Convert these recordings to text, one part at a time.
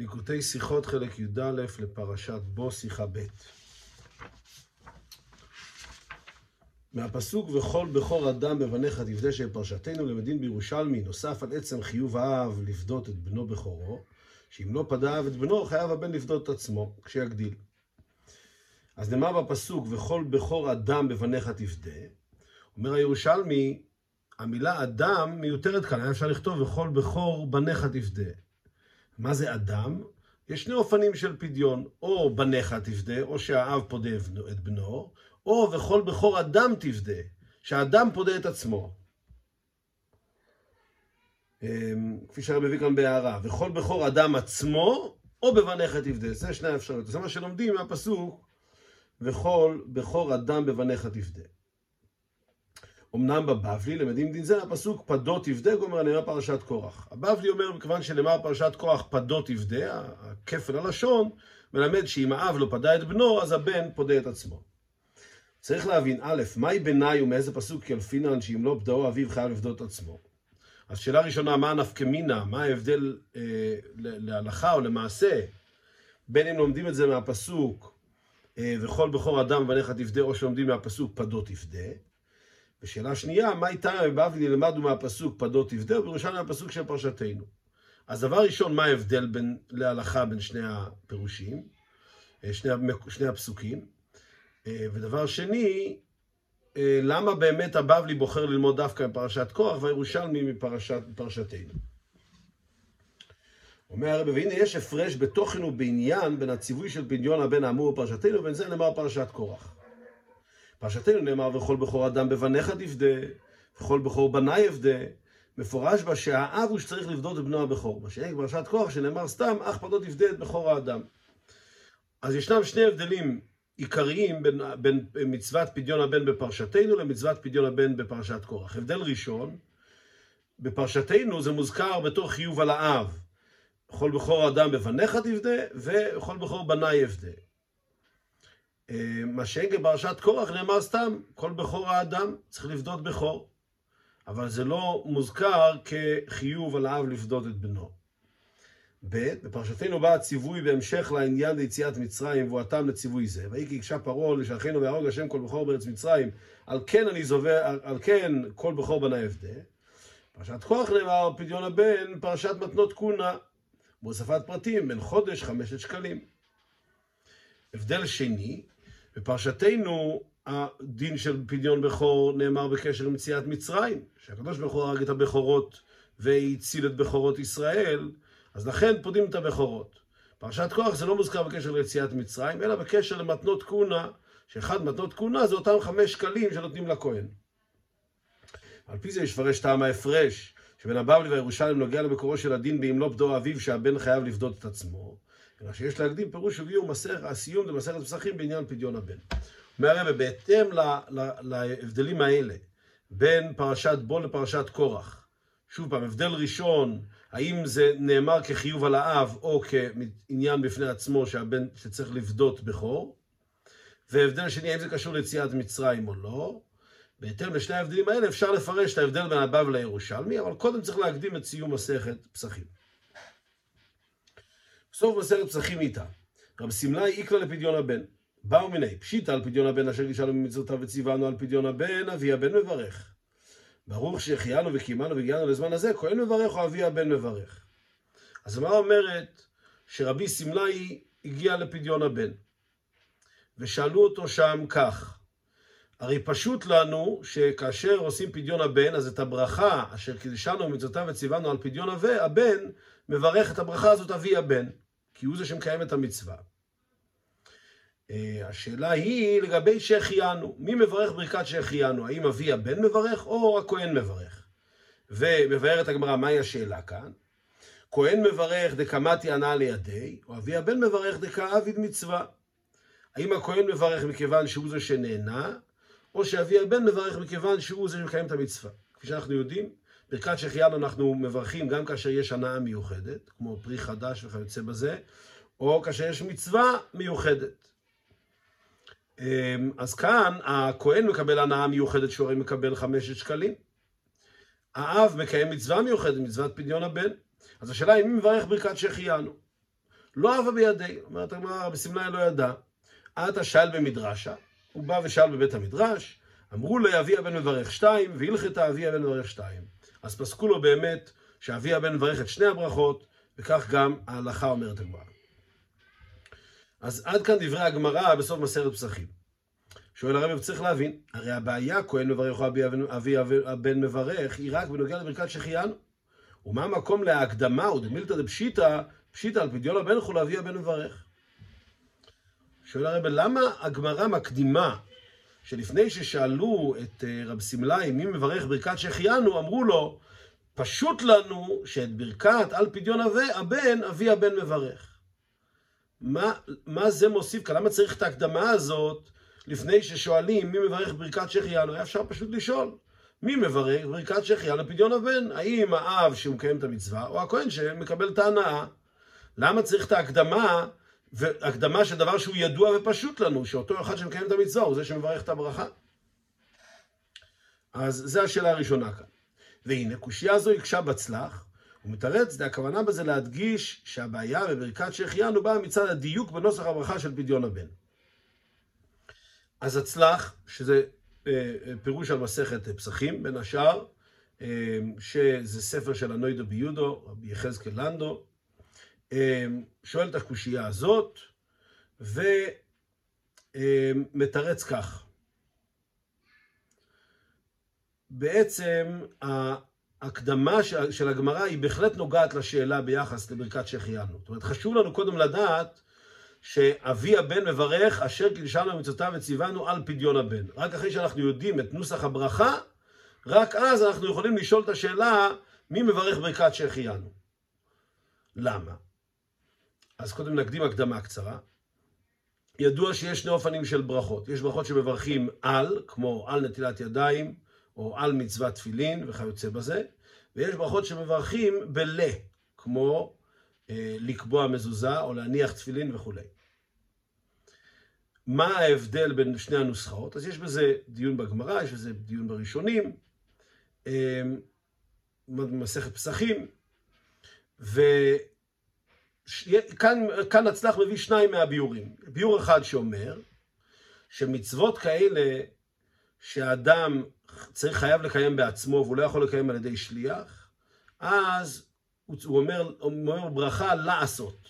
ליקוטי שיחות חלק י"א לפרשת בו שיחה ב'. מהפסוק וכל בכור אדם בבניך תפדה של פרשתנו למדים בירושלמי נוסף על עצם חיוב האב לפדות את בנו בכורו שאם לא פדה האב את בנו חייב הבן לפדות את עצמו כשיגדיל. אז נאמר בפסוק וכל בכור אדם בבניך תפדה אומר הירושלמי המילה אדם מיותרת כאן, היה אפשר לכתוב וכל בכור בניך תפדה. מה זה אדם? יש שני אופנים של פדיון, או בניך תפדה, או שהאב פודה את בנו, או וכל בכור אדם תפדה, שהאדם פודה את עצמו. אמ, כפי שהרב מביא כאן בהערה, וכל בכור אדם עצמו, או בבניך תפדה. זה שני האפשרויות. זה מה שלומדים מהפסוק, וכל בכור אדם בבניך תפדה. אמנם בבבלי למדים דין זה הפסוק פדות תפדה, גומר נאמר פרשת קורח. הבבלי אומר, מכיוון שנאמר פרשת קורח פדות תפדה, הכפל הלשון, מלמד שאם האב לא פדה את בנו, אז הבן פודה את עצמו. צריך להבין, א', מהי ביניי ומאיזה פסוק ילפינן שאם לא פדאו אביו חייב לפדות עצמו? אז שאלה ראשונה, מה הנפקמינה, מה ההבדל אה, להלכה או למעשה, בין אם לומדים את זה מהפסוק אה, וכל בכור אדם ובניך תפדה, או שלומדים מהפסוק פדות תפדה. ושאלה שנייה, מה איתה בבבלי למדנו מהפסוק פדות תפדה, ובירושלים מהפסוק של פרשתנו. אז דבר ראשון, מה ההבדל בין, להלכה בין שני הפירושים, אה, שני, שני הפסוקים? אה, ודבר שני, אה, למה באמת הבבלי בוחר ללמוד דווקא מפרשת כוח והירושלמי מפרשת, מפרשתנו? אומר הרב, והנה יש הפרש בתוכן ובעניין בין הציווי של פדיון הבן האמור בפרשתנו ובין זה נאמר פרשת קורח. פרשתנו נאמר וכל בכור אדם בבניך תפדה, וכל בכור בני יפדה, מפורש בה שהאב הוא שצריך לפדות את בנו הבכור. מה שאין בפרשת כוח שנאמר סתם, אך פדות תפדה את בכור האדם. אז ישנם שני הבדלים עיקריים בין, בין מצוות פדיון הבן בפרשתנו למצוות פדיון הבן בפרשת קורח. הבדל ראשון, בפרשתנו זה מוזכר בתור חיוב על האב. בכל בכור אדם בבניך תפדה, ובכל בכור בני יפדה. מה שאין בפרשת קורח נאמר סתם, כל בכור האדם צריך לפדות בכור. אבל זה לא מוזכר כחיוב על האב לפדות את בנו. ב. בפרשתנו בא הציווי בהמשך לעניין ליציאת מצרים ובואתם לציווי זה. ויהי כי הקשה פרעה לשלחנו ויהרוג השם כל בכור בארץ מצרים, על כן אני זובר, על, על כן כל בכור בנה אבדה. פרשת כוח נאמר פדיון הבן, פרשת מתנות קונה, בהוספת פרטים, בין חודש חמשת שקלים. הבדל שני, בפרשתנו הדין של פדיון בכור נאמר בקשר עם מציאת מצרים, שהקדוש ברוך הוא הרג את הבכורות והציל את בכורות ישראל, אז לכן פודים את הבכורות. פרשת כוח זה לא מוזכר בקשר ליציאת מצרים, אלא בקשר למתנות כהונה, שאחד מתנות כהונה זה אותם חמש שקלים שנותנים לכהן. על פי זה ישפרש טעם ההפרש, שבין הבבלי והירושלים נוגע למקורו של הדין באם לא פדו אביו שהבן חייב לפדות את עצמו. אלא שיש להקדים פירוש הביאו מסר, הסיום במסכת פסחים בעניין פדיון הבן. אומר הרב, בהתאם להבדלים האלה בין פרשת בו לפרשת קורח, שוב פעם, הבדל ראשון, האם זה נאמר כחיוב על האב או כעניין בפני עצמו שהבן שצריך לפדות בכור, והבדל שני, האם זה קשור ליציאת מצרים או לא, בהתאם לשני ההבדלים האלה אפשר לפרש את ההבדל בין הבבא לירושלמי, אבל קודם צריך להקדים את סיום מסכת פסחים. בסוף מסכת פסחים איתה, רב סמלי איקלה לפדיון הבן. באו מיני, פשיטא על פדיון הבן אשר גישנו ממצוותיו וציוונו על פדיון הבן, אבי הבן מברך. ברוך שהחיינו וקיימנו והגיענו לזמן הזה, כהן מברך או אבי הבן מברך. אז הגמרא אומרת שרבי סמלי הגיע לפדיון הבן, ושאלו אותו שם כך, הרי פשוט לנו שכאשר עושים פדיון הבן, אז את הברכה אשר קידשנו במצוותיו וציוונו על פדיון הבן, מברך את הברכה הזאת אבי הבן, כי הוא זה שמקיים את המצווה. השאלה היא לגבי שהחיינו, מי מברך ברכת שהחיינו? האם אבי הבן מברך או הכהן מברך? ומבארת הגמרא, מהי השאלה כאן? כהן מברך דקמתי ענה לידי, או אבי הבן מברך דקאביד מצווה. האם הכהן מברך מכיוון שהוא זה שנהנה, או שאבי הבן מברך מכיוון שהוא זה שמקיים את המצווה. כפי שאנחנו יודעים, ברכת שהחיינו אנחנו מברכים גם כאשר יש הנאה מיוחדת, כמו פרי חדש וכיוצא בזה, או כאשר יש מצווה מיוחדת. אז כאן הכהן מקבל הנאה מיוחדת שהוא הרי מקבל חמשת שקלים. האב מקיים מצווה מיוחדת, מצוות פדיון הבן. אז השאלה היא מי מברך ברכת שהחיינו? לא אהבה בידי. אומרת הגמרא, רבי סמלי לא ידע. עתה שאל במדרשה, הוא בא ושאל בבית המדרש, אמרו לו אבי הבן מברך שתיים, והלכתה אבי הבן מברך שתיים. אז פסקו לו באמת שאבי הבן מברך את שני הברכות, וכך גם ההלכה אומרת הגמרא. אז עד כאן דברי הגמרא בסוף מסרת פסחים. שואל הרב, צריך להבין, הרי הבעיה כהן מברך או אבי, אבי הבן מברך, היא רק בנוגע לברכת שהחיינו. ומה המקום להקדמה, ודמילתא דפשיטא, פשיטא על פדיון הבן יכול להביא הבן מברך. שואל הרב, למה הגמרא מקדימה, שלפני ששאלו את אה, רב סמלאי מי מברך ברכת שהחיינו, אמרו לו, פשוט לנו שאת ברכת על פדיון הבן, אבי הבן מברך. מה, מה זה מוסיף? למה צריך את ההקדמה הזאת לפני ששואלים מי מברך ברכת שהחיינו? היה אפשר פשוט לשאול. מי מברך ברכת שהחיינו לפדיון הבן? האם האב שהוא מקיים את המצווה, או הכהן שמקבל את ההנאה? למה צריך את ההקדמה, והקדמה של דבר שהוא ידוע ופשוט לנו, שאותו אחד שמקיים את המצווה הוא זה שמברך את הברכה? אז זו השאלה הראשונה כאן. והנה, קושייה זו הקשה בצלח, הוא מתרץ, זה הכוונה בזה להדגיש שהבעיה בברכת שהחיינו באה מצד הדיוק בנוסח הברכה של פדיון הבן. אז הצלח, שזה אה, אה, פירוש על מסכת פסחים, בין השאר, אה, שזה ספר של הנוידו ביודו, רבי יחזקאל לנדו, שואל את הקושייה הזאת, ומתרץ כך. בעצם ההקדמה של הגמרא היא בהחלט נוגעת לשאלה ביחס לברכת שהחיינו. זאת אומרת, חשוב לנו קודם לדעת שאבי הבן מברך אשר קידשנו מצוותיו וציוונו על פדיון הבן. רק אחרי שאנחנו יודעים את נוסח הברכה, רק אז אנחנו יכולים לשאול את השאלה מי מברך ברכת שהחיינו. למה? אז קודם נקדים הקדמה קצרה. ידוע שיש שני אופנים של ברכות. יש ברכות שמברכים על, כמו על נטילת ידיים, או על מצוות תפילין וכיוצא בזה, ויש ברכות שמברכים בלה, כמו אה, לקבוע מזוזה או להניח תפילין וכולי. מה ההבדל בין שני הנוסחאות? אז יש בזה דיון בגמרא, יש בזה דיון בראשונים, אה, מסכת פסחים, וכאן הצלח מביא שניים מהביורים. ביור אחד שאומר שמצוות כאלה שהאדם צריך חייב לקיים בעצמו והוא לא יכול לקיים על ידי שליח, אז הוא אומר, הוא אומר ברכה לעשות.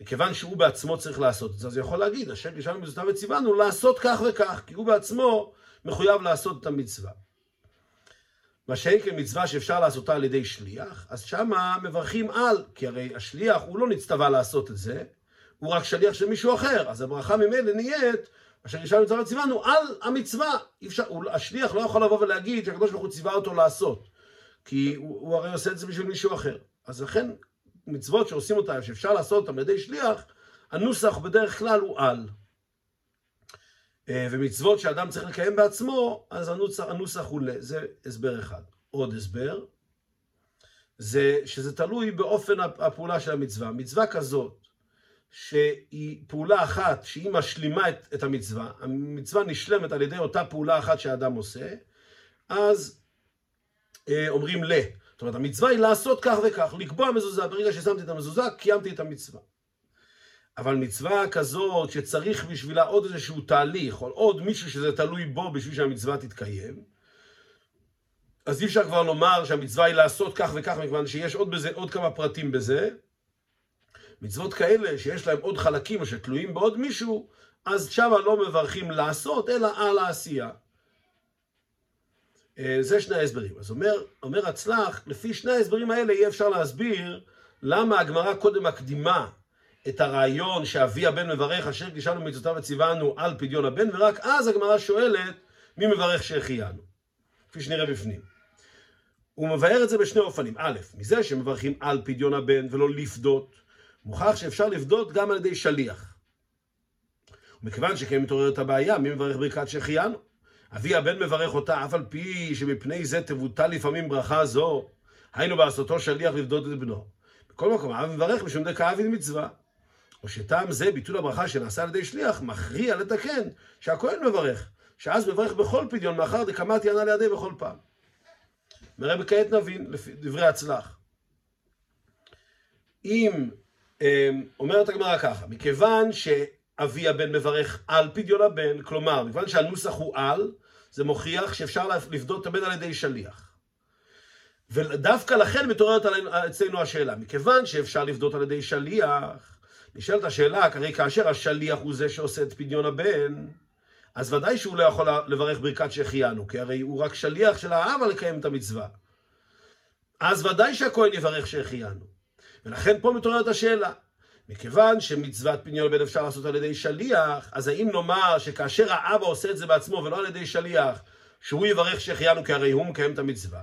מכיוון שהוא בעצמו צריך לעשות את זה, אז הוא יכול להגיד, אשר גישנו מזותם וציוונו לעשות כך וכך, כי הוא בעצמו מחויב לעשות את המצווה. מה שאין כמצווה שאפשר לעשותה על ידי שליח, אז שמה מברכים על, כי הרי השליח הוא לא נצטווה לעשות את זה, הוא רק שליח של מישהו אחר, אז הברכה ממילא נהיית אשר ישאל מצווה וציוונו על המצווה. אפשר, הוא, השליח לא יכול לבוא ולהגיד שהקדוש ברוך הוא ציווה אותו לעשות. כי הוא, הוא הרי עושה את זה בשביל מישהו אחר. אז לכן מצוות שעושים אותן, שאפשר לעשות אותן על ידי שליח, הנוסח בדרך כלל הוא על. אה, ומצוות שאדם צריך לקיים בעצמו, אז הנוסח, הנוסח הוא ל... זה הסבר אחד. עוד הסבר, זה שזה תלוי באופן הפעולה של המצווה. מצווה כזאת, שהיא פעולה אחת שהיא משלימה את, את המצווה, המצווה נשלמת על ידי אותה פעולה אחת שהאדם עושה, אז אה, אומרים ל. זאת אומרת, המצווה היא לעשות כך וכך, לקבוע מזוזה, ברגע ששמתי את המזוזה, קיימתי את המצווה. אבל מצווה כזאת שצריך בשבילה עוד איזשהו תהליך, או עוד מישהו שזה תלוי בו בשביל שהמצווה תתקיים, אז אי אפשר כבר לומר שהמצווה היא לעשות כך וכך, מכיוון שיש עוד בזה, עוד כמה פרטים בזה, מצוות כאלה שיש להם עוד חלקים או שתלויים בעוד מישהו, אז שמה לא מברכים לעשות, אלא על העשייה. אה, זה שני ההסברים. אז אומר, אומר הצלח, לפי שני ההסברים האלה יהיה אפשר להסביר למה הגמרא קודם מקדימה את הרעיון שאבי הבן מברך אשר גישנו מצוותיו וציוונו על פדיון הבן, ורק אז הגמרא שואלת מי מברך שהחיינו. כפי שנראה בפנים. הוא מבאר את זה בשני אופנים. א', מזה שמברכים על פדיון הבן ולא לפדות. מוכח שאפשר לפדות גם על ידי שליח. ומכיוון שכן מתעוררת הבעיה, מי מברך ברכת שהחיינו? אבי הבן מברך אותה, אף על פי שמפני זה תבוטל לפעמים ברכה זו, היינו בעשותו שליח לפדות את בנו. בכל מקום, האב מברך משום דקה אבי מצווה. או שטעם זה, ביטול הברכה שנעשה על ידי שליח, מכריע לתקן שהכהן מברך, שאז מברך בכל פדיון, מאחר דקמת יענה לידי בכל פעם. נראה בכעת נבין, לפי דברי הצלח. אם אמ, אומרת הגמרא ככה, מכיוון שאבי הבן מברך על פדיון הבן, כלומר, מכיוון שהנוסח הוא על, זה מוכיח שאפשר לפדות את הבן על ידי שליח. ודווקא לכן מתעוררת אצלנו השאלה, מכיוון שאפשר לפדות על ידי שליח, נשאלת השאלה, הרי כאשר השליח הוא זה שעושה את פדיון הבן, אז ודאי שהוא לא יכול לברך ברכת שהחיינו, כי הרי הוא רק שליח של האבא לקיים את המצווה. אז ודאי שהכהן יברך שהחיינו. ולכן פה מתעוררת השאלה. מכיוון שמצוות פניון בן אפשר לעשות על ידי שליח, אז האם נאמר שכאשר האבא עושה את זה בעצמו ולא על ידי שליח, שהוא יברך שהחיינו כי הרי הוא מקיים את המצווה?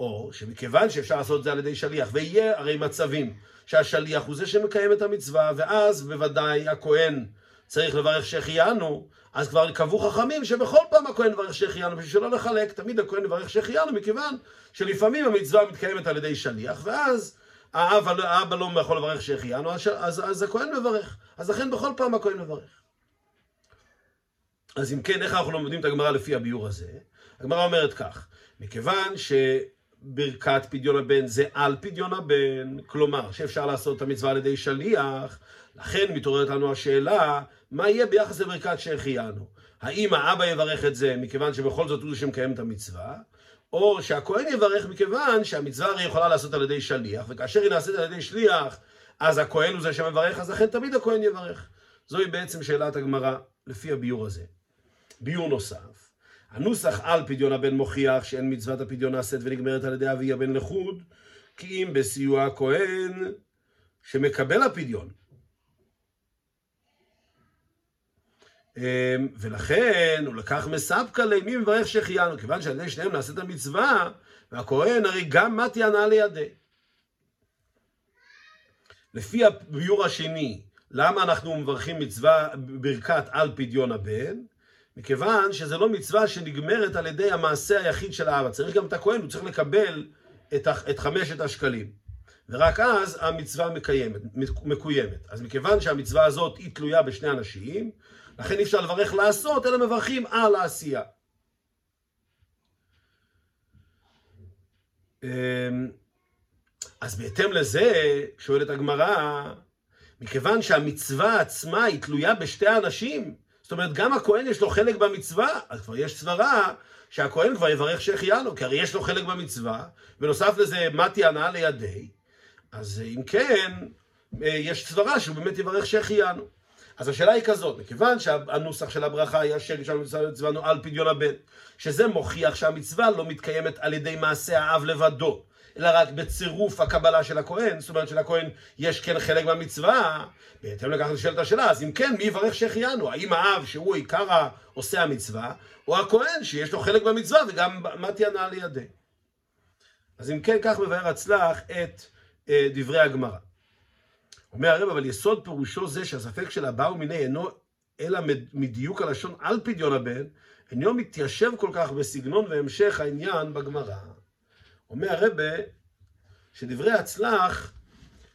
או שמכיוון שאפשר לעשות את זה על ידי שליח, ויהיה הרי מצבים שהשליח הוא זה שמקיים את המצווה, ואז בוודאי הכהן צריך לברך שהחיינו, אז כבר קבעו חכמים שבכל פעם הכהן מברך שהחיינו, בשביל שלא לחלק, תמיד הכהן מברך שהחיינו, מכיוון שלפעמים המצווה מתקיימת על ידי שליח, ואז האבא, לא- האבא לא יכול לברך שהחיינו, אז, אז, אז הכהן מברך. אז לכן בכל פעם הכהן מברך. אז אם כן, איך אנחנו לומדים את הגמרא לפי הביאור הזה? הגמרא אומרת כך, מכיוון שברכת פדיון הבן זה על פדיון הבן, כלומר שאפשר לעשות את המצווה על ידי שליח, לכן מתעוררת לנו השאלה, מה יהיה ביחס לברכת שהחיינו? האם האבא יברך את זה מכיוון שבכל זאת הוא שמקיים את המצווה, או שהכהן יברך מכיוון שהמצווה הרי יכולה לעשות על ידי שליח, וכאשר היא נעשית על ידי שליח, אז הכהן הוא זה שמברך, אז לכן תמיד הכהן יברך. זוהי בעצם שאלת הגמרא לפי הביור הזה. ביור נוסף, הנוסח על פדיון הבן מוכיח שאין מצוות הפדיון נעשית ונגמרת על ידי אבי הבן לחוד, כי אם בסיוע הכהן שמקבל הפדיון, אמ, ולכן הוא לקח מספקא למי מברך שהחיינו, כיוון שעל ידי שניהם נעשית המצווה, והכהן הרי גם מתי ענה לידי. לפי הביור השני, למה אנחנו מברכים מצווה ברכת על פדיון הבן? מכיוון שזה לא מצווה שנגמרת על ידי המעשה היחיד של האבא. צריך גם את הכהן, הוא צריך לקבל את, את חמשת השקלים. ורק אז המצווה מקיימת, מקוימת. אז מכיוון שהמצווה הזאת היא תלויה בשני אנשים, לכן אי אפשר לברך לעשות, אלא מברכים על העשייה. אמ, אז בהתאם לזה, שואלת הגמרא, מכיוון שהמצווה עצמה היא תלויה בשתי האנשים, זאת אומרת, גם הכהן יש לו חלק במצווה, אז כבר יש סברה שהכהן כבר יברך שהחיינו, כי הרי יש לו חלק במצווה, ונוסף לזה, מתי הנאה לידי, אז אם כן, אה, יש סברה שהוא באמת יברך שהחיינו. אז השאלה היא כזאת, מכיוון שהנוסח של הברכה היה שקט של המצווה על פדיון הבן, שזה מוכיח שהמצווה לא מתקיימת על ידי מעשה האב לבדו, אלא רק בצירוף הקבלה של הכהן, זאת אומרת שלכהן יש כן חלק במצווה, בהתאם לכך נשאלת השאלה, אז אם כן, מי יברך שהחיינו? האם האב שהוא עיקר עושה המצווה, או הכהן שיש לו חלק במצווה וגם מתי הנאה לידי? אז אם כן, כך מבאר הצלח את אה, דברי הגמרא. אומר הרב, אבל יסוד פירושו זה שהספק של הבא ומיני אינו אלא מדיוק הלשון על פדיון הבן, אינו מתיישב כל כך בסגנון והמשך העניין בגמרא. אומר הרבה שדברי הצלח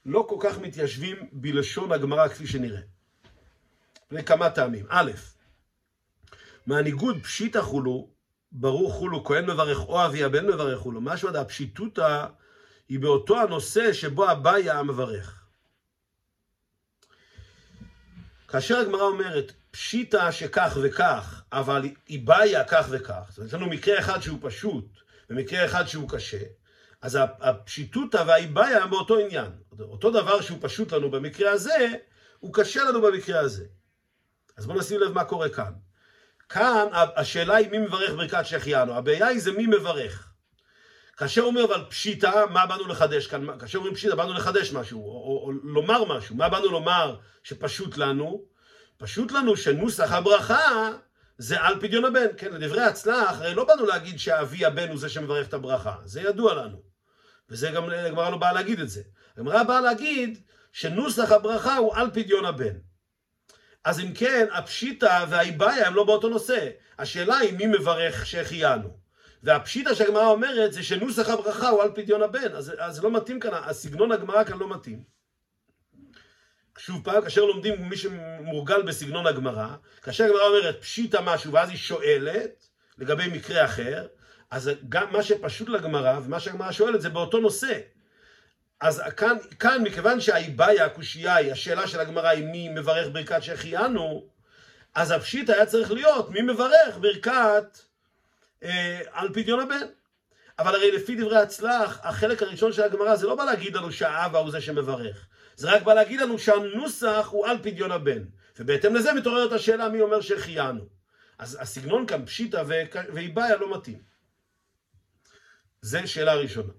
לא כל כך מתיישבים בלשון הגמרא כפי שנראה. לכמה טעמים. א', מהניגוד פשיטא חולו, ברוך חולו, כהן מברך או אבי הבן מברך חולו, משהו עד הפשיטותא היא באותו הנושא שבו הבעיה מברך. כאשר הגמרא אומרת, פשיטא שכך וכך, אבל היא בעיה כך וכך, זאת אומרת, יש לנו מקרה אחד שהוא פשוט, ומקרה אחד שהוא קשה, אז הפשיטותא והאיבעיה הם באותו עניין. אותו דבר שהוא פשוט לנו במקרה הזה, הוא קשה לנו במקרה הזה. אז בואו נשים לב מה קורה כאן. כאן השאלה היא מי מברך ברכת שהחיינו, הבעיה היא זה מי מברך. כאשר אומר אבל פשיטה, מה באנו לחדש כאן? כאשר אומרים פשיטה, באנו לחדש משהו, או, או, או לומר משהו. מה באנו לומר שפשוט לנו? פשוט לנו שנוסח הברכה זה על פדיון הבן. כן, לדברי הצלח, הרי לא באנו להגיד שאבי הבן הוא זה שמברך את הברכה. זה ידוע לנו. וזה גם, הגמרא לא באה להגיד את זה. הגמרא באה להגיד שנוסח הברכה הוא על פדיון הבן. אז אם כן, הפשיטה והאיבעיה הם לא באותו נושא. השאלה היא מי מברך שהחיינו. והפשיטה שהגמרא אומרת זה שנוסח הברכה הוא על פדיון הבן, אז, אז לא מתאים כאן, הסגנון הגמרא כאן לא מתאים. שוב פעם, כאשר לומדים מי שמורגל בסגנון הגמרא, כאשר הגמרא אומרת פשיטה משהו ואז היא שואלת לגבי מקרה אחר, אז גם מה שפשוט לגמרא ומה שהגמרא שואלת זה באותו נושא. אז כאן, כאן מכיוון שהאיבאיה, הקושייה היא, השאלה של הגמרא היא מי מברך ברכת שהחיינו, אז הפשיט היה צריך להיות מי מברך ברכת אה, על פדיון הבן. אבל הרי לפי דברי הצלח, החלק הראשון של הגמרא זה לא בא להגיד לנו שהאבא הוא זה שמברך. זה רק בא להגיד לנו שהנוסח הוא על פדיון הבן. ובהתאם לזה מתעוררת השאלה מי אומר שהחיינו. אז הסגנון כאן פשיטא ואיבאיה לא מתאים. זה שאלה ראשונה.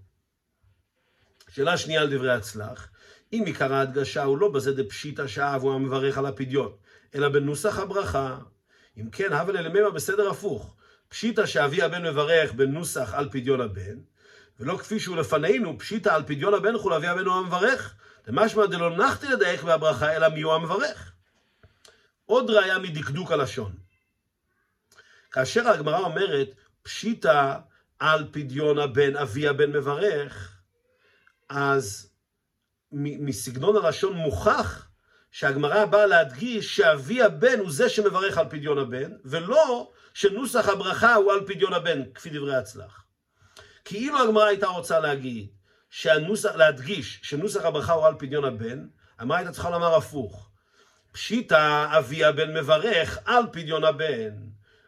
שאלה שנייה על דברי הצלח, אם עיקר ההדגשה הוא לא בזה דפשיטא שהאב הוא המברך על הפדיון, אלא בנוסח הברכה. אם כן, הבל אלממה בסדר הפוך. פשיטא שאבי הבן מברך בנוסח על פדיון הבן, ולא כפי שהוא לפנינו, פשיטא על פדיון הבן וכו' אבי הבן הוא המברך. למשמע דלא נחתי לדייק בהברכה, אלא מי הוא המברך. עוד ראיה מדקדוק הלשון. כאשר הגמרא אומרת, פשיטא על פדיון הבן, אבי הבן מברך, אז מסגנון הלשון מוכח שהגמרא באה להדגיש שאבי הבן הוא זה שמברך על פדיון הבן, ולא שנוסח הברכה הוא על פדיון הבן, כפי דברי הצלח. כאילו הגמרא הייתה רוצה להגיד, שהנוסח, להדגיש שנוסח הברכה הוא על פדיון הבן, הגמרא הייתה צריכה לומר הפוך. פשיטא אבי הבן מברך על פדיון הבן.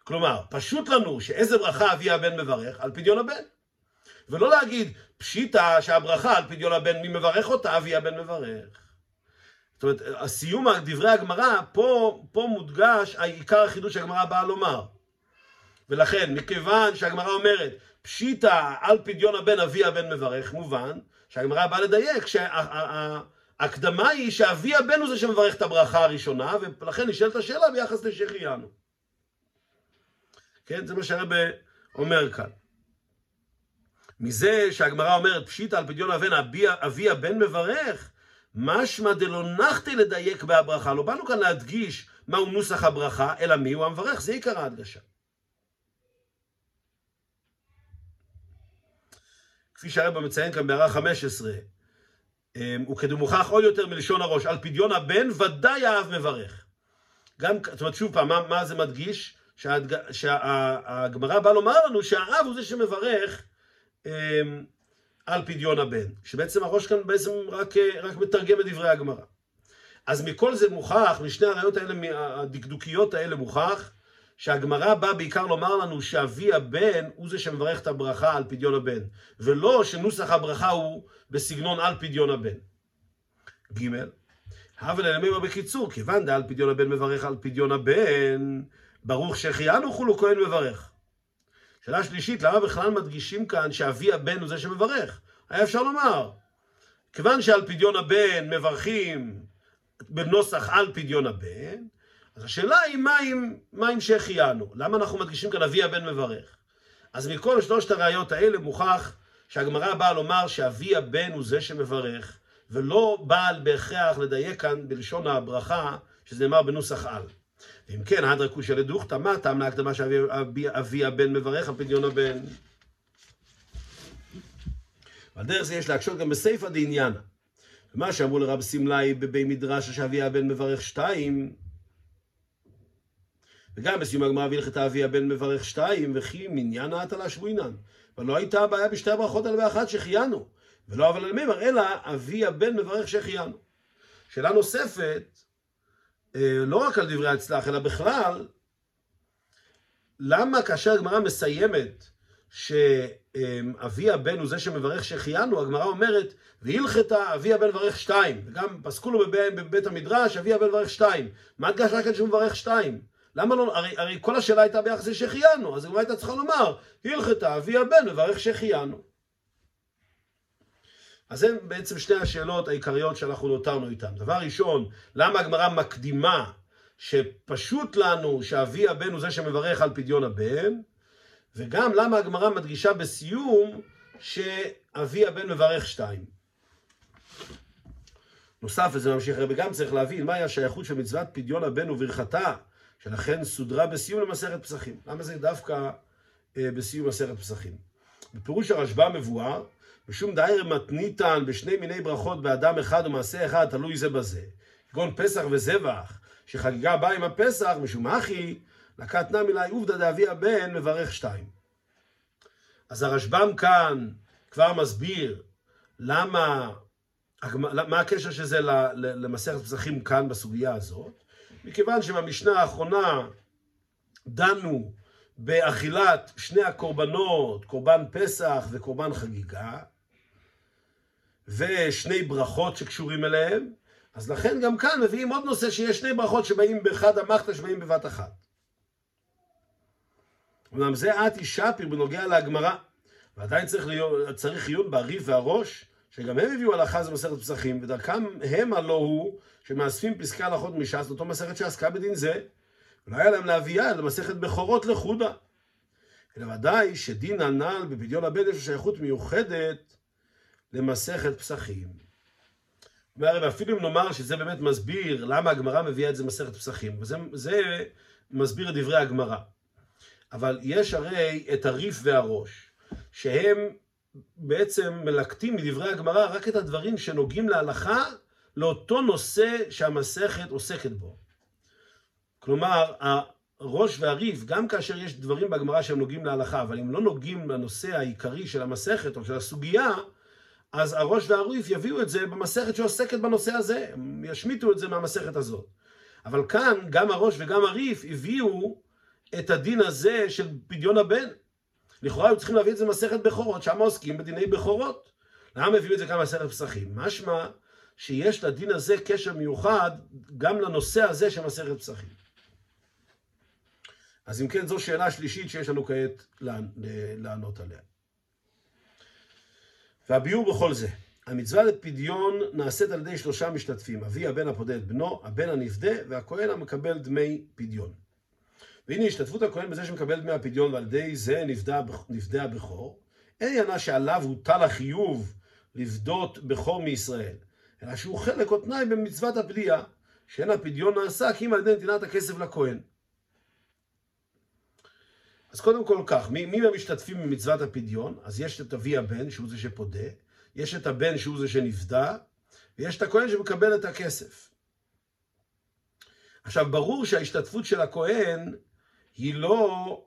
כלומר, פשוט לנו שאיזה ברכה אבי הבן מברך על פדיון הבן. ולא להגיד פשיטא שהברכה על פדיון הבן, מי מברך אותה, אבי הבן מברך. זאת אומרת, הסיום דברי הגמרא, פה, פה מודגש העיקר החידוש שהגמרא באה לומר. ולכן, מכיוון שהגמרא אומרת, פשיטא על פדיון הבן אבי הבן מברך, מובן שהגמרא באה לדייק שההקדמה היא שאבי הבן הוא זה שמברך את הברכה הראשונה, ולכן נשאלת השאלה ביחס לשחיינו. כן, זה מה שהרבא אומר כאן. מזה שהגמרא אומרת פשיטא על פדיון הבן אבי, אבי הבן מברך, משמע דלא נחתי לדייק בהברכה. לא באנו כאן להדגיש מהו נוסח הברכה, אלא מי הוא המברך, זה עיקר ההדגשה. כפי שהרבא מציין כאן בהערה 15, אמ, וכדמוכח עוד יותר מלשון הראש, על פדיון הבן ודאי האב מברך. גם, זאת אומרת, שוב פעם, מה, מה זה מדגיש? שהגמרא שה, באה לומר לנו שהאב הוא זה שמברך אמ, על פדיון הבן, שבעצם הראש כאן בעצם רק, רק מתרגם את דברי הגמרא. אז מכל זה מוכח, משני הראיות האלה, הדקדוקיות האלה מוכח, שהגמרא באה בעיקר לומר לנו שאבי הבן הוא זה שמברך את הברכה על פדיון הבן, ולא שנוסח הברכה הוא בסגנון על פדיון הבן. ג' הבל אלמימה בקיצור, כיוון דעל פדיון הבן מברך על פדיון הבן, ברוך שהחיינו כולו כהן מברך. שאלה שלישית, למה בכלל מדגישים כאן שאבי הבן הוא זה שמברך? היה אפשר לומר, כיוון שעל פדיון הבן מברכים בנוסח על פדיון הבן, אז השאלה היא מה עם, מה עם שהחיינו? למה אנחנו מדגישים כאן אבי הבן מברך? אז מכל שלושת הראיות האלה מוכח שהגמרא באה לומר שאבי הבן הוא זה שמברך, ולא בא בהכרח לדייק כאן בלשון הברכה, שזה נאמר בנוסח על. אם כן, הדרא קושיא לדוכתא, מה טעם להקדמה שאבי הבן מברך על פדיון הבן? על דרך זה יש להקשות גם בסייפא דעניינא. ומה שאמרו לרב סמלאי בבי מדרש שאבי הבן מברך שתיים, וגם בסיום הגמרא והלכתה אבי הבן מברך שתיים, וכי מניין ההטלה שבוינן. אבל לא הייתה הבעיה בשתי הברכות האלה באחת שהחיינו. ולא אבל על מימר, אלא אבי הבן מברך שהחיינו. שאלה נוספת, אה, לא רק על דברי הצלח, אלא בכלל, למה כאשר הגמרא מסיימת שאבי הבן הוא זה שמברך שהחיינו, הגמרא אומרת, והלכתה אבי הבן מברך שתיים, וגם פסקו לו בבית, המדרש, אבי הבן מברך שתיים. מה הדגש רק על שהוא מברך שתיים? למה לא, הרי, הרי כל השאלה הייתה ביחס לשחיינו, אז הגמרא הייתה צריכה לומר, הלכתה אבי הבן מברך שהחיינו. אז זה בעצם שתי השאלות העיקריות שאנחנו נותרנו איתן. דבר ראשון, למה הגמרא מקדימה שפשוט לנו שאבי הבן הוא זה שמברך על פדיון הבן, וגם למה הגמרא מדגישה בסיום שאבי הבן מברך שתיים. נוסף, וזה ממשיך, הרי גם צריך להבין מהי השייכות של מצוות פדיון הבן וברכתה, שלכן סודרה בסיום למסכת פסחים. למה זה דווקא אה, בסיום מסכת פסחים? בפירוש הרשב"א מבואר ושום דאירא מתניתן בשני מיני ברכות באדם אחד ומעשה אחד תלוי זה בזה. כגון פסח וזבח, שחגיגה באה עם הפסח, משום אחי, לקט נמי לי עובדא דאבי הבן מברך שתיים. אז הרשב"ם כאן כבר מסביר למה מה הקשר של זה למסכת פסחים כאן בסוגיה הזאת? מכיוון שבמשנה האחרונה דנו באכילת שני הקורבנות, קורבן פסח וקורבן חגיגה, ושני ברכות שקשורים אליהם, אז לכן גם כאן מביאים עוד נושא שיש שני ברכות שבאים באחד המחתא שבאים בבת אחת. אומנם זה את אישפיר בנוגע להגמרא, ועדיין צריך, להיות, צריך עיון בריף והראש, שגם הם הביאו הלכה זה מסכת פסחים, ודרכם הם הלא הוא שמאספים פסקי הלכות מש"ס, לאותו מסכת שעסקה בדין זה, ולא היה להם להביאה אלא מסכת בכורות לחודה. אלא ודאי שדין הנ"ל בפדיון הבן יש שייכות מיוחדת למסכת פסחים. אומר, ואפילו אם נאמר שזה באמת מסביר למה הגמרא מביאה את זה מסכת פסחים, וזה מסביר את דברי הגמרא. אבל יש הרי את הריף והראש, שהם בעצם מלקטים מדברי הגמרא רק את הדברים שנוגעים להלכה לאותו נושא שהמסכת עוסקת בו. כלומר, הראש והריף, גם כאשר יש דברים בגמרא שהם נוגעים להלכה, אבל אם לא נוגעים לנושא העיקרי של המסכת או של הסוגיה, אז הראש והריף יביאו את זה במסכת שעוסקת בנושא הזה, הם ישמיטו את זה מהמסכת הזאת. אבל כאן, גם הראש וגם הריף הביאו את הדין הזה של פדיון הבן. לכאורה היו צריכים להביא את זה במסכת בכורות, שם עוסקים בדיני בכורות. למה הביאו את זה כאן במסכת פסחים? משמע שיש לדין הזה קשר מיוחד גם לנושא הזה של מסכת פסחים. אז אם כן, זו שאלה שלישית שיש לנו כעת לענות עליה. והביאור בכל זה, המצווה לפדיון נעשית על ידי שלושה משתתפים, אבי הבן הפודה את בנו, הבן הנפדה והכהן המקבל דמי פדיון. והנה השתתפות הכהן בזה שמקבל דמי הפדיון ועל ידי זה נפדה, הבכור, אין עניינה שעליו הוטל החיוב לפדות בכור מישראל, אלא שהוא חלק או תנאי במצוות הפדיעה, שאין הפדיון נעשה כי אם על ידי נתינת הכסף לכהן. אז קודם כל כך, מי, מי המשתתפים במצוות הפדיון? אז יש את אבי הבן, שהוא זה שפודה, יש את הבן שהוא זה שנפדה, ויש את הכהן שמקבל את הכסף. עכשיו, ברור שההשתתפות של הכהן היא לא,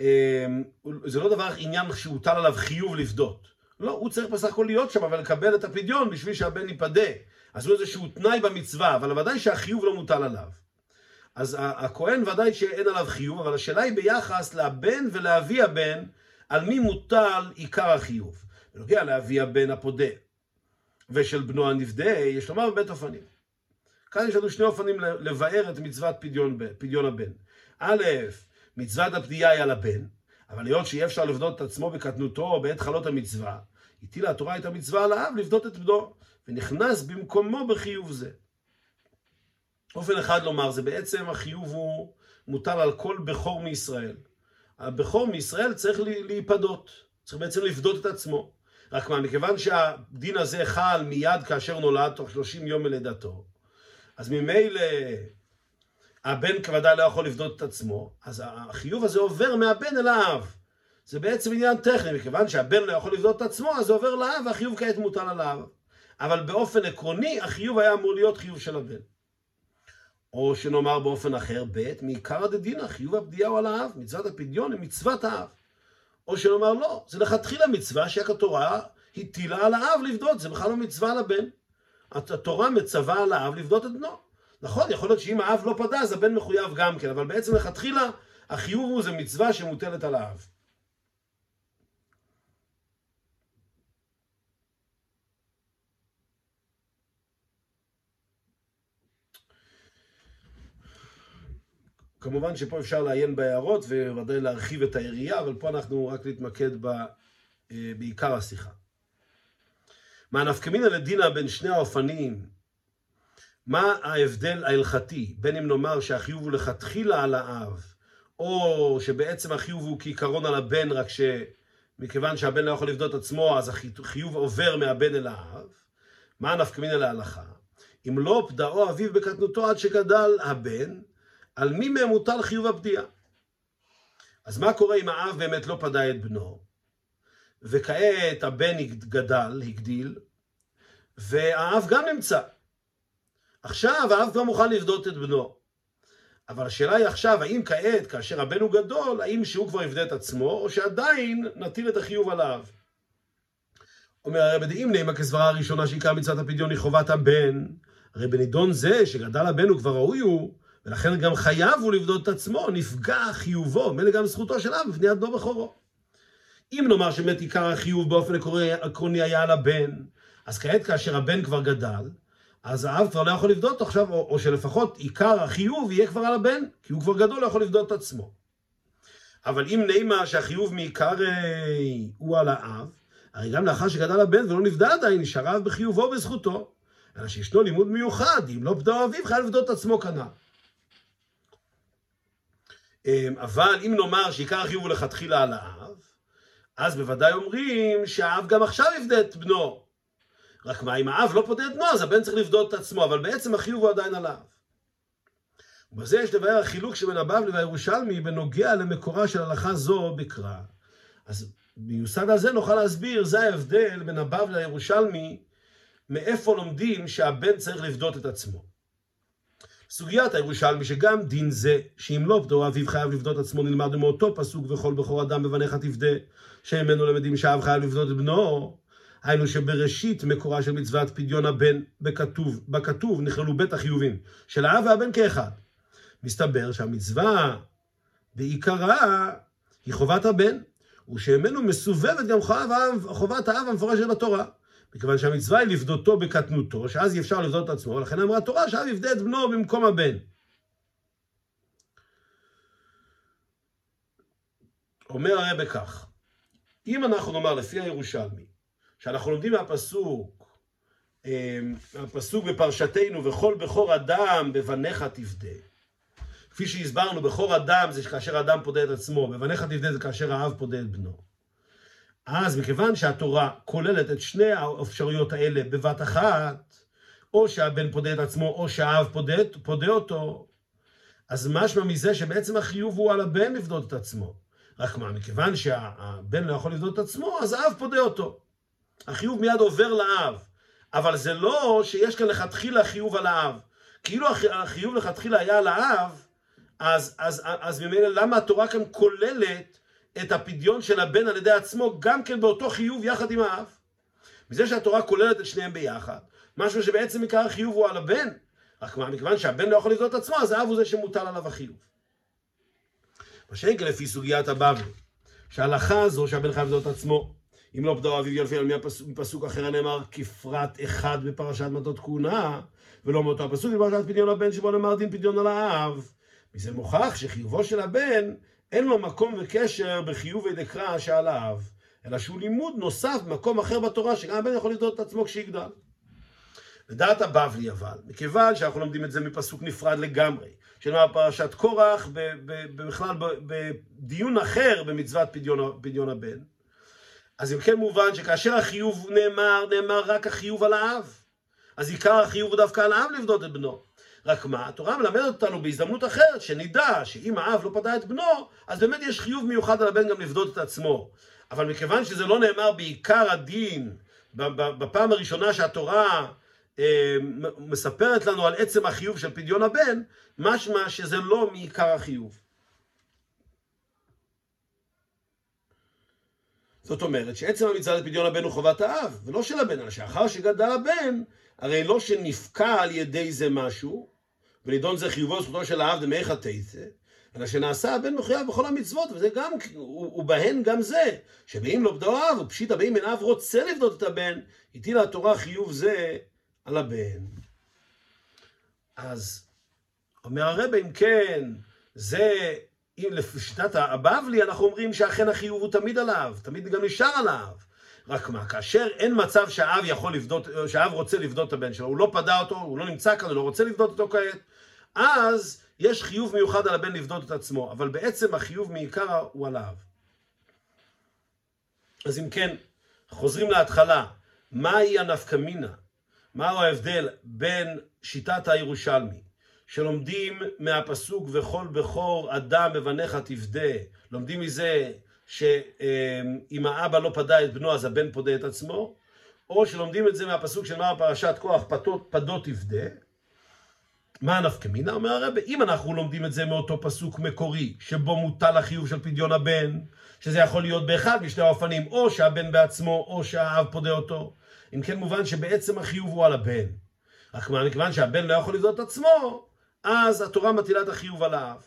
אמ, זה לא דבר, עניין שהוטל עליו חיוב לפדות. לא, הוא צריך בסך הכל להיות שם, אבל לקבל את הפדיון בשביל שהבן ייפדה. אז הוא איזשהו תנאי במצווה, אבל ודאי שהחיוב לא מוטל עליו. אז הכהן ודאי שאין עליו חיוב, אבל השאלה היא ביחס לבן ולאבי הבן, על מי מוטל עיקר החיוב. בנוגע לאבי הבן הפודה ושל בנו הנפדה, יש לומר בבית אופנים. כאן יש לנו שני אופנים לבאר את מצוות פדיון, פדיון הבן. א', מצוות הפדיעה היא על הבן, אבל היות שאי אפשר לבדות את עצמו בקטנותו בעת חלות המצווה, הטילה התורה את המצווה על האב לבדות את בנו, ונכנס במקומו בחיוב זה. אופן אחד לומר, זה בעצם החיוב הוא מוטל על כל בכור מישראל. הבכור מישראל צריך להיפדות, צריך בעצם לפדות את עצמו. רק מה, מכיוון שהדין הזה חל מיד כאשר נולד, תוך 30 יום מלידתו, אז ממילא הבן כוודאי לא יכול לפדות את עצמו, אז החיוב הזה עובר מהבן אל האב. זה בעצם עניין טכני, מכיוון שהבן לא יכול לפדות את עצמו, אז זה עובר לאב, והחיוב כעת מוטל על האב. אבל באופן עקרוני, החיוב היה אמור להיות חיוב של הבן. או שנאמר באופן אחר, ב', מעיקרא דדינא, חיוב הפדיעה הוא על האב, מצוות הפדיון היא מצוות האב. או שנאמר לא, זה לכתחילה מצווה שהתורה הטילה על האב לבדות, זה בכלל לא מצווה על הבן. התורה מצווה על האב לבדות את בנו. נכון, יכול להיות שאם האב לא פדה, אז הבן מחויב גם כן, אבל בעצם לכתחילה החיוב הוא זה מצווה שמוטלת על האב. כמובן שפה אפשר לעיין בהערות וודאי להרחיב את היריעה, אבל פה אנחנו רק נתמקד ב, אה, בעיקר השיחה. מה נפקמינא לדינא בין שני האופנים, מה ההבדל ההלכתי, בין אם נאמר שהחיוב הוא לכתחילה על האב, או שבעצם החיוב הוא כעיקרון על הבן, רק שמכיוון שהבן לא יכול לבדות עצמו, אז החיוב עובר מהבן אל האב, מה נפקמינא להלכה? אם לא פדאו אביו בקטנותו עד שגדל הבן, על מי מהם מוטל חיוב הפדיעה. אז מה קורה אם האב באמת לא פדה את בנו, וכעת הבן גדל, הגדיל, והאב גם נמצא. עכשיו האב כבר מוכן לפדות את בנו. אבל השאלה היא עכשיו, האם כעת, כאשר הבן הוא גדול, האם שהוא כבר יפדה את עצמו, או שעדיין נטיל את החיוב עליו. אומר הרב דאם נעימה כסברה הראשונה שעיקר מצוות הפדיון היא חובת הבן, הרי בנידון זה שגדל הבן הוא כבר ראוי הוא, ולכן גם חייב הוא לבדות את עצמו, נפגע חיובו, מילא גם זכותו של אב בפני בנו בכורו. אם נאמר שבאמת עיקר החיוב באופן עקרוני היה על הבן, אז כעת כאשר הבן כבר גדל, אז האב כבר לא יכול לבדות עכשיו, או, או שלפחות עיקר החיוב יהיה כבר על הבן, כי הוא כבר גדול, לא יכול לבדות את עצמו. אבל אם נעימה שהחיוב מעיקר הוא על האב, הרי גם לאחר שגדל הבן ולא נבדל עדיין, נשאר האב בחיובו ובזכותו. אלא שישנו לימוד מיוחד, אם לא פדו אביו, חייב לבדות את עצמו כנ"ל. אמ, אבל אם נאמר שעיקר החיוב הוא לכתחילה על האב, אז בוודאי אומרים שהאב גם עכשיו יפדה את בנו. רק מה, אם האב לא פודה את בנו, אז הבן צריך לפדות את עצמו, אבל בעצם החיוב הוא עדיין על האב. ובזה יש לבאר החילוק שבין הבבלי והירושלמי בנוגע למקורה של הלכה זו בקרא. אז מיוסד על זה נוכל להסביר, זה ההבדל בין הבבלי לירושלמי, מאיפה לומדים שהבן צריך לפדות את עצמו. סוגיית הירושלמי שגם דין זה, שאם לא פדו אביו חייב לפדות עצמו, נלמד מאותו פסוק וכל בכור אדם בבניך תפדה, שממנו למדים שאב חייב לפדות את בנו. היינו שבראשית מקורה של מצוות פדיון הבן בכתוב, בכתוב נכללו בית החיובים של האב והבן כאחד. מסתבר שהמצווה בעיקרה היא חובת הבן, ושממנו מסובבת גם חובת האב המפורשת בתורה. מכיוון שהמצווה היא לפדותו בקטנותו, שאז אי אפשר לפדות את עצמו, לכן אמרה התורה שאב יפדה את בנו במקום הבן. אומר הרב כך, אם אנחנו נאמר לפי הירושלמי, שאנחנו לומדים מהפסוק, אמ, הפסוק בפרשתנו, וכל בכור אדם בבניך תפדה. כפי שהסברנו, בכור אדם זה כאשר אדם פודה את עצמו, בבניך תפדה זה כאשר האב פודה את בנו. אז מכיוון שהתורה כוללת את שני האפשרויות האלה בבת אחת, או שהבן פודה את עצמו או שהאב פודה, פודה אותו, אז משמע מזה שבעצם החיוב הוא על הבן לפדות את עצמו. רק מה, מכיוון שהבן לא יכול לפדות את עצמו, אז האב פודה אותו. החיוב מיד עובר לאב. אבל זה לא שיש כאן לכתחילה חיוב על האב. כאילו החיוב לכתחילה היה על האב, אז, אז, אז ממילא למה התורה כאן כוללת את הפדיון של הבן על ידי עצמו, גם כן באותו חיוב יחד עם האב. מזה שהתורה כוללת את שניהם ביחד, משהו שבעצם עיקר החיוב הוא על הבן, רק מה, מכיוון שהבן לא יכול לבדוק את עצמו, אז האב הוא זה שמוטל עליו החיוב. מה שאין לפי סוגיית הבבלי, שההלכה הזו שהבן חייב לבדוק את עצמו, אם לא פדור אביו ילפי על מפסוק אחר הנאמר כפרט אחד בפרשת מטות כהונה, ולא מאותו הפסוק בפרשת פדיון הבן שבו נאמר דין פדיון על האב. מזה מוכח שחיובו של הבן אין לו מקום וקשר בחיובי דקרא שעליו, אלא שהוא לימוד נוסף במקום אחר בתורה, שגם הבן יכול לבדוק את עצמו כשיגדל. לדעת הבבלי אבל, מכיוון שאנחנו לומדים את זה מפסוק נפרד לגמרי, שנאמר פרשת קורח, בכלל בדיון אחר במצוות פדיון, פדיון הבן, אז אם כן מובן שכאשר החיוב נאמר, נאמר רק החיוב על האב. אז עיקר החיוב הוא דווקא על האב לבדות את בנו. רק מה, התורה מלמדת אותנו בהזדמנות אחרת, שנדע שאם האב לא פדה את בנו, אז באמת יש חיוב מיוחד על הבן גם לפדות את עצמו. אבל מכיוון שזה לא נאמר בעיקר הדין, בפעם הראשונה שהתורה אה, מספרת לנו על עצם החיוב של פדיון הבן, משמע שזה לא מעיקר החיוב. זאת אומרת שעצם המצווה לפדיון הבן הוא חובת האב, ולא של הבן, אלא שאחר שגדל הבן, הרי לא שנפקע על ידי זה משהו, ונידון זה חיובו וזכותו של האב דמי תיתא, אלא שנעשה הבן מחויב בכל המצוות, וזה גם, ובהן גם זה, שבאם לא בדו אב, ופשיטא באם אין אב רוצה לבדות את הבן, הטילה התורה חיוב זה על הבן. אז אומר הרבה, אם כן, זה, לשיטת הבבלי, אנחנו אומרים שאכן החיוב הוא תמיד עליו, תמיד גם נשאר עליו. רק מה, כאשר אין מצב שהאב יכול לבדות, שהאב רוצה לבדות את הבן שלו, הוא לא פדה אותו, הוא לא נמצא כאן, הוא לא רוצה לבדות אותו כעת, אז יש חיוב מיוחד על הבן לבדות את עצמו, אבל בעצם החיוב מעיקר הוא על האב. אז אם כן, חוזרים להתחלה, מהי הנפקמינה? מהו ההבדל בין שיטת הירושלמי, שלומדים מהפסוק וכל בכור אדם בבניך תפדה, לומדים מזה שאם האבא לא פדה את בנו אז הבן פודה את עצמו, או שלומדים את זה מהפסוק שנאמר פרשת כוח פדות, פדות תפדה, מה נפקא מינה? אומר הרב, אם אנחנו לומדים את זה מאותו פסוק מקורי, שבו מוטל החיוב של פדיון הבן, שזה יכול להיות באחד משני האופנים, או שהבן בעצמו, או שהאב פודה אותו, אם כן מובן שבעצם החיוב הוא על הבן. רק מכיוון שהבן לא יכול לבדות את עצמו, אז התורה מטילה את החיוב על האב.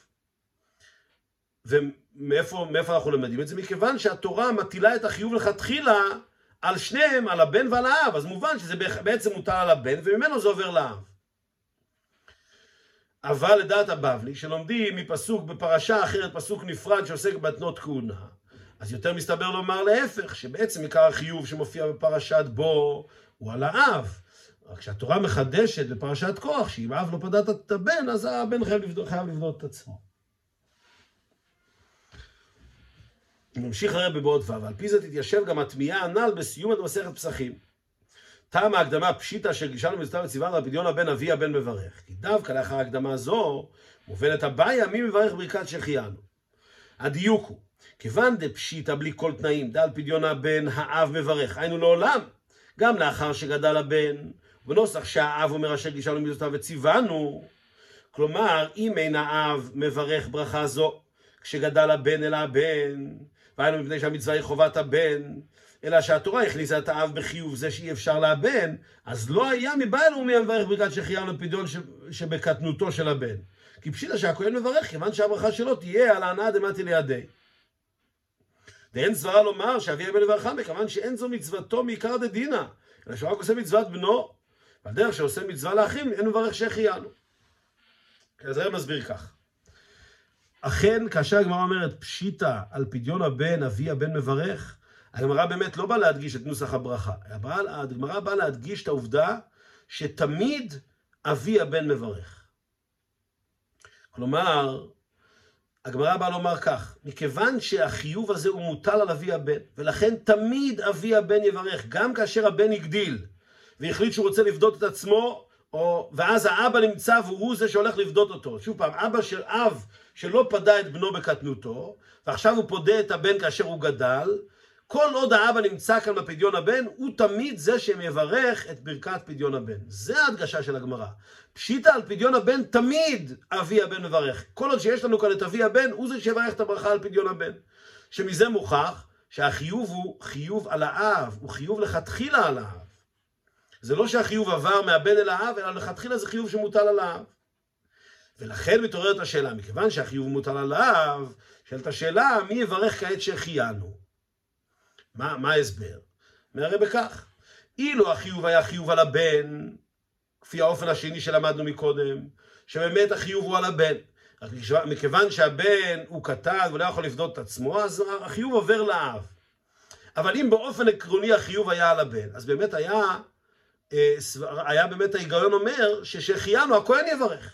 ומאיפה אנחנו למדים את זה? מכיוון שהתורה מטילה את החיוב לכתחילה על שניהם, על הבן ועל האב, אז מובן שזה בעצם מוטל על הבן, וממנו זה עובר לאב. אבל לדעת הבבלי, שלומדים מפסוק בפרשה אחרת, פסוק נפרד שעוסק בהתנות כהונה, אז יותר מסתבר לומר להפך, שבעצם עיקר החיוב שמופיע בפרשת בו הוא על האב. רק כשהתורה מחדשת בפרשת כוח, שאם האב לא פדת את הבן, אז הבן חייב לבדות, חייב לבדות את עצמו. ממשיך הרב בבעוד ו', על פי זה תתיישב גם התמיהה הנ"ל בסיום מסכת פסחים. טעם ההקדמה פשיטא של גישנו מזוטה וציוונו על פדיון הבן אבי הבן מברך. כי דווקא לאחר הקדמה זו, מובנת הבעיה מי מברך ברכת שהחיינו. הדיוק הוא, כיוון דפשיטא בלי כל תנאים, דל פדיון הבן האב מברך, היינו לעולם, גם לאחר שגדל הבן, בנוסח שהאב אומר אשר גישנו מזוטה וציוונו, כלומר, אם אין האב מברך ברכה זו, כשגדל הבן אל הבן, והיינו מפני שהמצווה היא חובת הבן, אלא שהתורה הכניסה את האב בחיוב זה שאי אפשר לאבן, אז לא היה מבעל לאומי המברך ברכת שהחיינו לפדיון שבקטנותו של הבן. כי פשיטה שהכהן מברך, כיוון שהברכה שלו תהיה על ההנאה דמתי לידי. ואין סברה לומר שאבי אבן לברכה, מכיוון שאין זו מצוותו מעיקר דדינא, אלא שהוא רק עושה מצוות בנו, והדרך שעושה מצווה לאחים, אין מברך שהחיינו. אז זה מסביר כך. אכן, כאשר הגמרא אומרת פשיטה על פדיון הבן, אבי הבן מברך, הגמרא באמת לא באה להדגיש את נוסח הברכה. הגמרא באה להדגיש את העובדה שתמיד אבי הבן מברך. כלומר, הגמרא באה לומר כך, מכיוון שהחיוב הזה הוא מוטל על אבי הבן, ולכן תמיד אבי הבן יברך, גם כאשר הבן הגדיל, והחליט שהוא רוצה לפדות את עצמו, או, ואז האבא נמצא והוא זה שהולך לפדות אותו. שוב פעם, אבא של אב שלא פדה את בנו בקטנותו, ועכשיו הוא פודה את הבן כאשר הוא גדל, כל עוד האבא נמצא כאן בפדיון הבן, הוא תמיד זה שמברך את ברכת פדיון הבן. זה ההדגשה של הגמרא. פשיטא על פדיון הבן, תמיד אבי הבן מברך. כל עוד שיש לנו כאן את אבי הבן, הוא זה שיברך את הברכה על פדיון הבן. שמזה מוכח שהחיוב הוא חיוב על האב, הוא חיוב לכתחילה על האב. זה לא שהחיוב עבר מהבן אל האב, אלא לכתחילה זה חיוב שמוטל על האב. ולכן מתעוררת השאלה, מכיוון שהחיוב מוטל על האב, שאלת השאלה, מי יברך כעת שהחיינו? מה, מה ההסבר? מהרי בכך, אילו החיוב היה חיוב על הבן, כפי האופן השני שלמדנו מקודם, שבאמת החיוב הוא על הבן. מכיוון שהבן הוא קטן ולא יכול לפדות את עצמו, אז החיוב עובר לאב. אבל אם באופן עקרוני החיוב היה על הבן, אז באמת היה, היה באמת ההיגיון אומר ששהחיינו הכהן יברך.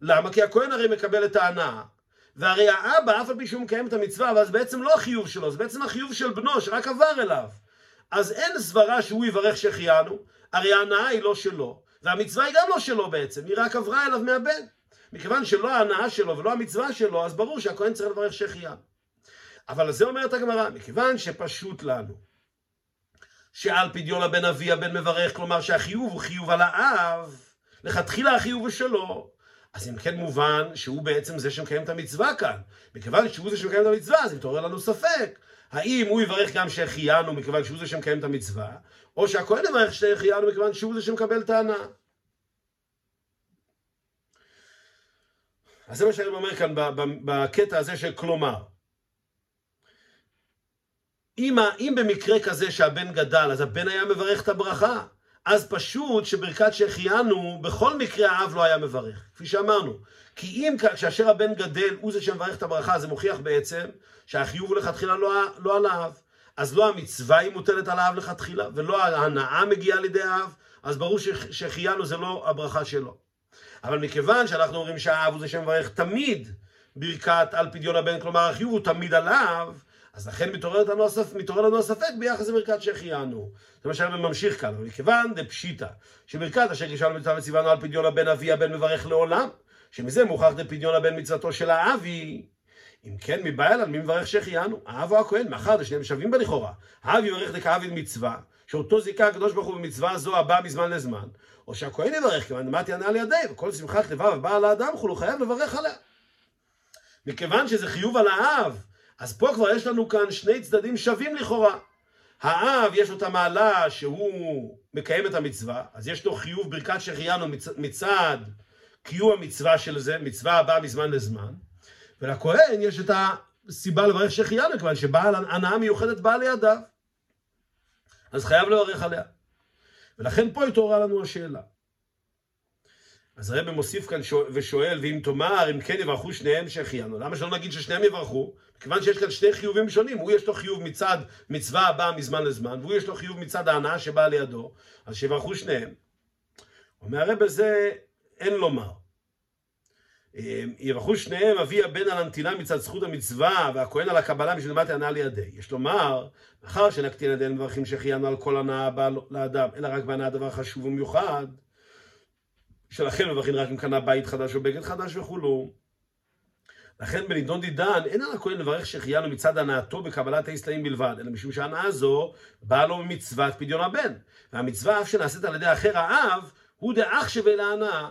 למה? כי הכהן הרי מקבל את ההנאה. והרי האבא, אף על פי שהוא מקיים את המצווה, ואז בעצם לא החיוב שלו, זה בעצם החיוב של בנו, שרק עבר אליו. אז אין סברה שהוא יברך שהחיינו, הרי ההנאה היא לא שלו, והמצווה היא גם לא שלו בעצם, היא רק עברה אליו מהבן. מכיוון שלא ההנאה שלו ולא המצווה שלו, אז ברור שהכהן צריך לברך שהחיינו. אבל על זה אומרת הגמרא, מכיוון שפשוט לנו, שעל פדיון הבן אבי הבן מברך, כלומר שהחיוב הוא חיוב על האב, לכתחילה החיוב הוא שלו, אז אם כן מובן שהוא בעצם זה שמקיים את המצווה כאן. מכיוון שהוא זה שמקיים את המצווה, אז מתעורר לנו ספק. האם הוא יברך גם שהחיינו מכיוון שהוא זה שמקיים את המצווה, או שהכהן יברך שהחיינו מכיוון שהוא זה שמקבל ההנאה. אז זה מה שאני אומר כאן בקטע הזה של כלומר. אם, אם במקרה כזה שהבן גדל, אז הבן היה מברך את הברכה. אז פשוט שברכת שהחיינו, בכל מקרה האב לא היה מברך, כפי שאמרנו. כי אם כאשר הבן גדל הוא זה שמברך את הברכה, זה מוכיח בעצם שהחיוב הוא לכתחילה לא, לא על האב. אז לא המצווה היא מוטלת על האב לכתחילה, ולא ההנאה מגיעה לידי האב, אז ברור שהחיינו זה לא הברכה שלו. אבל מכיוון שאנחנו אומרים שהאב הוא זה שמברך תמיד ברכת על פדיון הבן, כלומר החיוב הוא תמיד עליו, אז לכן מתעורר לנו, מתעורר לנו הספק ביחס לברכת שהחיינו. זה מה שהרב ממשיך כאן, ומכיוון דפשיטא, שברכת אשר גישרנו מצווה וציוונו על פדיון הבן אבי הבן מברך לעולם, שמזה מוכח דפדיון הבן מצוותו של האבי. אם כן, מבעיה על מי מברך שהחיינו? האב או הכהן, מאחר ששניהם שווים בה לכאורה. האב יברך דכאבי מצווה, שאותו זיכה הקדוש ברוך הוא במצווה זו הבאה מזמן לזמן, או שהכהן יברך, כיוון דמתי ענה על ידי, וכל שמחת לבב הבאה על האדם הוא חייב לברך עליה. מכיוון שזה חיוב על האב, אז פה כבר יש לנו כאן שני צדדים שווים לכאורה. האב יש לו את המעלה שהוא מקיים את המצווה, אז יש לו חיוב ברכת שהחיינו מצד קיום המצווה של זה, מצווה הבאה מזמן לזמן, ולכהן יש את הסיבה לברך שהחיינו, כיוון שבעל הנאה מיוחדת באה לידיו. אז חייב לברך עליה. ולכן פה התעוררה לנו השאלה. אז הרב מוסיף כאן ושואל, ואם תאמר, אם כן יברכו שניהם שהחיינו, למה שלא נגיד ששניהם יברכו? מכיוון שיש כאן שני חיובים שונים, הוא יש לו חיוב מצד מצווה הבאה מזמן לזמן, והוא יש לו חיוב מצד ההנאה שבאה לידו, אז שיברכו שניהם. אומר הרב בזה, אין לומר. אמ, יברכו שניהם אבי הבן על הנתינה מצד זכות המצווה והכהן על הקבלה בשביל מת הנאה לידי. יש לומר, מאחר שנקטין ידינו מברכים שהחיינו על כל הנאה הבאה לאדם, אלא רק בהנאה דבר חשוב ומיוחד, שלכן מברכים רק אם קנה בית חדש או בגד חדש וכולו. לכן בנידון דידן אין על הכהן לברך שהחיינו מצד הנאתו בקבלת האסלעים בלבד, אלא משום שהנאה זו באה לו ממצוות פדיון הבן. והמצווה אף שנעשית על ידי אחר האב, הוא דאח שווה להנאה.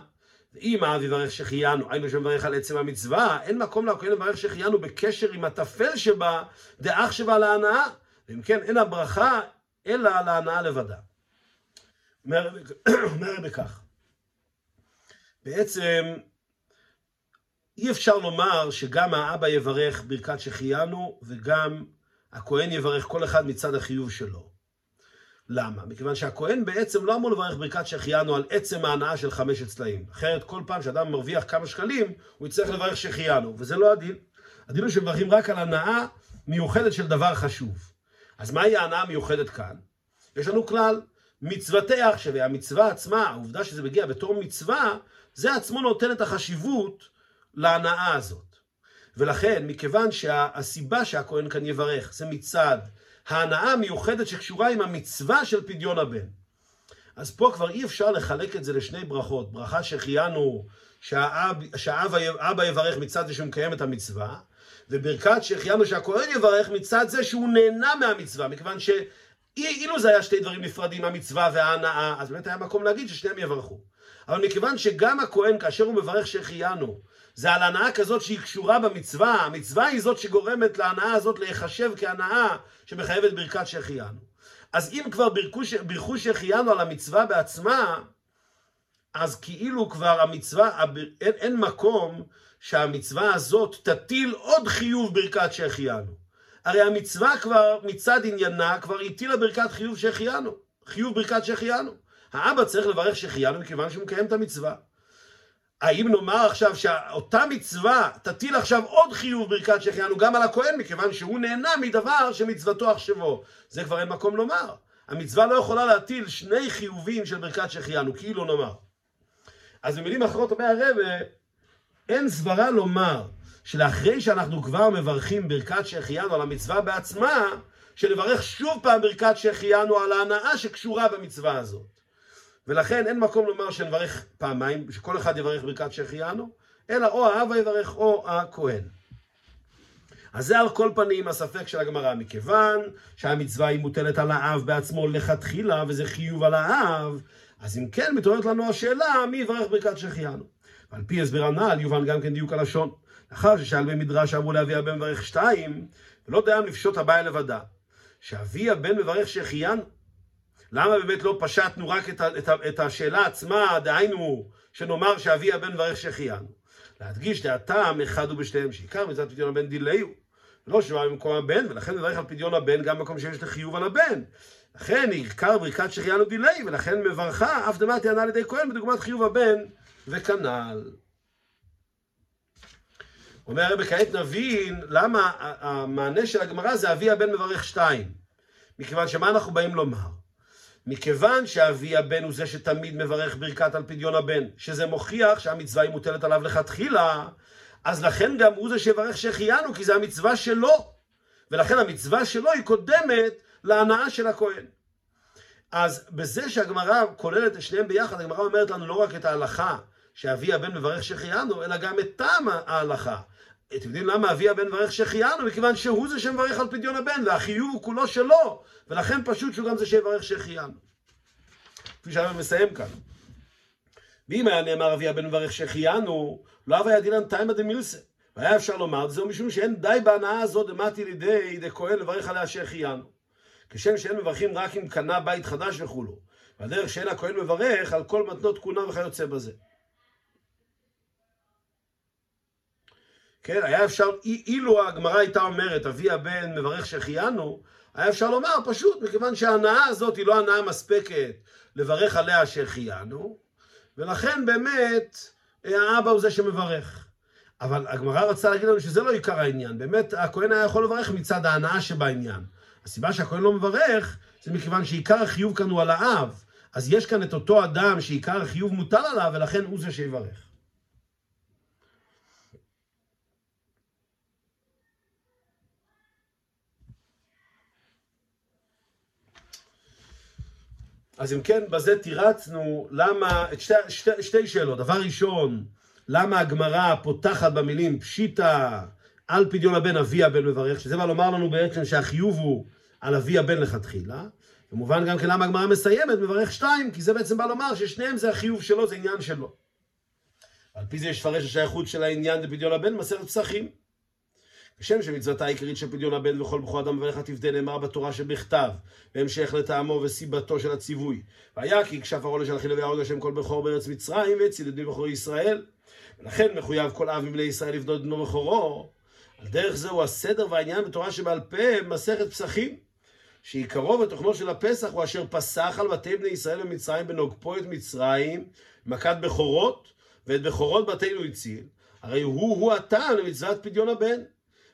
אם האב יברך שהחיינו, היינו שמברך על עצם המצווה, אין מקום לכהן לברך שהחיינו בקשר עם הטפל שבה, דאח שווה להנאה. ואם כן, אין הברכה אלא להנאה לבדה. אומר בכך. בעצם אי אפשר לומר שגם האבא יברך ברכת שהחיינו וגם הכהן יברך כל אחד מצד החיוב שלו. למה? מכיוון שהכהן בעצם לא אמור לברך ברכת שהחיינו על עצם ההנאה של חמשת צלעים. אחרת כל פעם שאדם מרוויח כמה שקלים, הוא יצטרך לברך שהחיינו, וזה לא הדין. הדין הוא שמברכים רק על הנאה מיוחדת של דבר חשוב. אז מהי ההנאה המיוחדת כאן? יש לנו כלל, מצוותי אח שווה, המצווה עצמה, העובדה שזה מגיע בתור מצווה, זה עצמו נותן את החשיבות להנאה הזאת. ולכן, מכיוון שהסיבה שהכהן כאן יברך זה מצד ההנאה המיוחדת שקשורה עם המצווה של פדיון הבן. אז פה כבר אי אפשר לחלק את זה לשני ברכות. ברכה שהחיינו שהאבא יברך מצד זה שהוא מקיים את המצווה, וברכת שהחיינו שהכהן יברך מצד זה שהוא נהנה מהמצווה, מכיוון שאילו זה היה שתי דברים נפרדים, המצווה וההנאה, אז באמת היה מקום להגיד ששניהם יברכו. אבל מכיוון שגם הכהן, כאשר הוא מברך שהחיינו, זה על הנאה כזאת שהיא קשורה במצווה, המצווה היא זאת שגורמת להנאה הזאת להיחשב כהנאה שמחייבת ברכת שהחיינו. אז אם כבר בירכו שהחיינו על המצווה בעצמה, אז כאילו כבר המצווה, אין, אין מקום שהמצווה הזאת תטיל עוד חיוב ברכת שהחיינו. הרי המצווה כבר מצד עניינה כבר הטילה ברכת חיוב שהחיינו, חיוב ברכת שהחיינו. האבא צריך לברך שהחיינו מכיוון שהוא מקיים את המצווה. האם נאמר עכשיו שאותה מצווה תטיל עכשיו עוד חיוב ברכת שהחיינו גם על הכהן מכיוון שהוא נהנה מדבר שמצוותו עכשיו זה כבר אין מקום לומר. המצווה לא יכולה להטיל שני חיובים של ברכת שהחיינו, כאילו נאמר. אז במילים אחרות אומר הרב, אין סברה לומר שלאחרי שאנחנו כבר מברכים ברכת שהחיינו על המצווה בעצמה, שנברך שוב פעם ברכת שהחיינו על ההנאה שקשורה במצווה הזאת. ולכן אין מקום לומר שנברך פעמיים, שכל אחד יברך ברכת שהחיינו, אלא או האבא יברך או הכהן. אז זה על כל פנים הספק של הגמרא, מכיוון שהמצווה היא מוטלת על האב בעצמו לכתחילה, וזה חיוב על האב, אז אם כן, מתעוררת לנו השאלה, מי יברך ברכת שהחיינו? ועל פי הסבר הנ"ל יובן גם כן דיוק הלשון. לאחר ששאל במדרש אמרו לאבי הבן מברך שתיים, ולא דיים לפשוט הבעיה לבדה. שאבי הבן מברך שהחיינו, למה באמת לא פשטנו רק את, ה, את, ה, את השאלה עצמה, דהיינו, שנאמר שאבי הבן מברך שהחיינו? להדגיש דעתם אחד הוא בשתיהם, שעיקר מצד פדיון הבן דילהו. לא שבא במקום הבן, ולכן מברך על פדיון הבן גם במקום שיש לחיוב על הבן. לכן עיקר ברכת שהחיינו דילי, ולכן מברכה אף דמת יענה על ידי כהן בדוגמת חיוב הבן, וכנ"ל. אומר הרב, כעת נבין למה המענה של הגמרא זה אבי הבן מברך שתיים. מכיוון שמה אנחנו באים לומר? מכיוון שאבי הבן הוא זה שתמיד מברך ברכת על פדיון הבן, שזה מוכיח שהמצווה היא מוטלת עליו לכתחילה, אז לכן גם הוא זה שיברך שהחיינו, כי זה המצווה שלו. ולכן המצווה שלו היא קודמת להנאה של הכהן. אז בזה שהגמרא כוללת את שניהם ביחד, הגמרא אומרת לנו לא רק את ההלכה שאבי הבן מברך שהחיינו, אלא גם את טעם ההלכה. אתם יודעים למה אבי הבן מברך שהחיינו? מכיוון שהוא זה שמברך על פדיון הבן, והחיוב הוא כולו שלו, ולכן פשוט שהוא גם זה שיברך שהחיינו. כפי שהרב מסיים כאן. ואם היה נאמר אבי הבן מברך שהחיינו, לא היה דילן תימא דמילסה. והיה אפשר לומר, זהו משום שאין די בהנאה הזאת דמתי לידי דכהן לברך עליה שהחיינו. כשם שאין מברכים רק אם קנה בית חדש וכולו. והדרך שאין הכהן מברך על כל מתנות כהונה וכיוצא בזה. כן, היה אפשר, אילו הגמרא הייתה אומרת, אבי הבן מברך שהחיינו, היה אפשר לומר פשוט, מכיוון שההנאה הזאת היא לא הנאה מספקת לברך עליה שהחיינו, ולכן באמת האבא הוא זה שמברך. אבל הגמרא רצה להגיד לנו שזה לא עיקר העניין, באמת הכהן היה יכול לברך מצד ההנאה שבעניין. הסיבה שהכהן לא מברך, זה מכיוון שעיקר החיוב כאן הוא על האב. אז יש כאן את אותו אדם שעיקר החיוב מוטל עליו, ולכן הוא זה שיברך. אז אם כן, בזה תירצנו למה, שתי, שתי, שתי שאלות. דבר ראשון, למה הגמרא פותחת במילים פשיטא על פדיון הבן אבי הבן מברך, שזה בא לומר לנו בעצם שהחיוב הוא על אבי הבן לכתחילה. כמובן גם כן למה הגמרא מסיימת מברך שתיים, כי זה בעצם בא לומר ששניהם זה החיוב שלו, זה עניין שלו. על פי זה יש לפרש השייכות של העניין לפדיון הבן מסרת פסחים. כשם שמצוותה העיקרית של פדיון הבן וכל בכור אדם מברך תפדה נאמר בתורה שבכתב, בהמשך לטעמו וסיבתו של הציווי. והיה כי כשף הרולש על חילובי ההרוג השם כל בכור בארץ מצרים והציל את בני בכורי ישראל. ולכן מחויב כל אב מבני ישראל לבדות בנו בכורו. על דרך זהו הסדר והעניין בתורה שבעל פה מסכת פסחים. שעיקרו ותוכנו של הפסח הוא אשר פסח על בתי בני ישראל במצרים בנוגפו את מצרים, מכת בכורות, ואת בכורות בתינו הציל. הרי הוא-הוא הטעם למצוות פדיון הבן.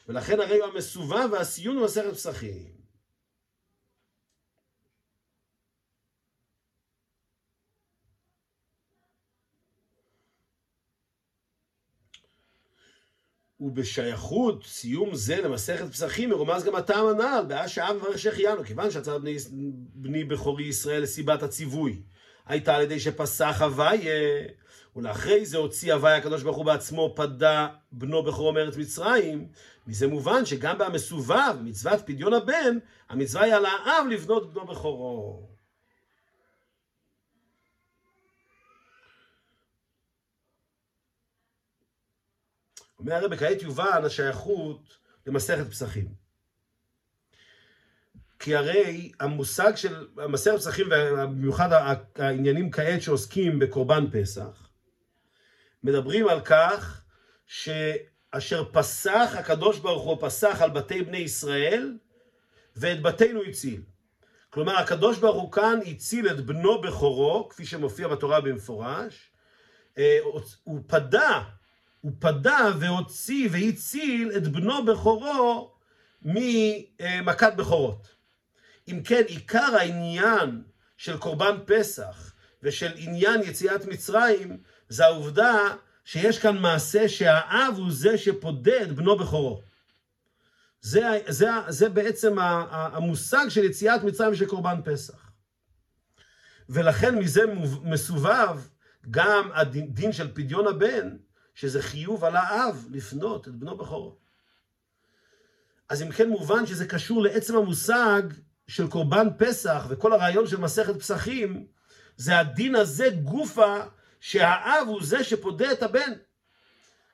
ולכן הרי הוא המסובב והסיון במסכת פסחים. ובשייכות סיום זה למסכת פסחים מרומז גם הטעם הנ"ל, באה שעה מברך שהחיינו, כיוון שעצר בני, בני בכורי ישראל לסיבת הציווי, הייתה על ידי שפסח הוויה, ולאחרי זה הוציא הוויה הקדוש ברוך הוא בעצמו פדה בנו בכורו מארץ מצרים, מזה מובן שגם במסובב, מצוות פדיון הבן, המצווה היא על האב לבנות בנו בכורו. אומר הרב, כעת יובן השייכות למסכת פסחים. כי הרי המושג של מסכת פסחים, ובמיוחד העניינים כעת שעוסקים בקורבן פסח, מדברים על כך שאשר פסח הקדוש ברוך הוא פסח על בתי בני ישראל ואת בתינו הציל. כלומר הקדוש ברוך הוא כאן הציל את בנו בכורו, כפי שמופיע בתורה במפורש, אה, הוא פדה הוא פדה והוציא והציל את בנו בכורו ממכת בכורות. אם כן, עיקר העניין של קורבן פסח ושל עניין יציאת מצרים, זה העובדה שיש כאן מעשה שהאב הוא זה שפודה את בנו בכורו. זה, זה, זה בעצם המושג של יציאת מצרים ושל קורבן פסח. ולכן מזה מסובב גם הדין של פדיון הבן, שזה חיוב על האב לפנות את בנו בכורו. אז אם כן מובן שזה קשור לעצם המושג של קורבן פסח וכל הרעיון של מסכת פסחים, זה הדין הזה גופה שהאב הוא זה שפודה את הבן.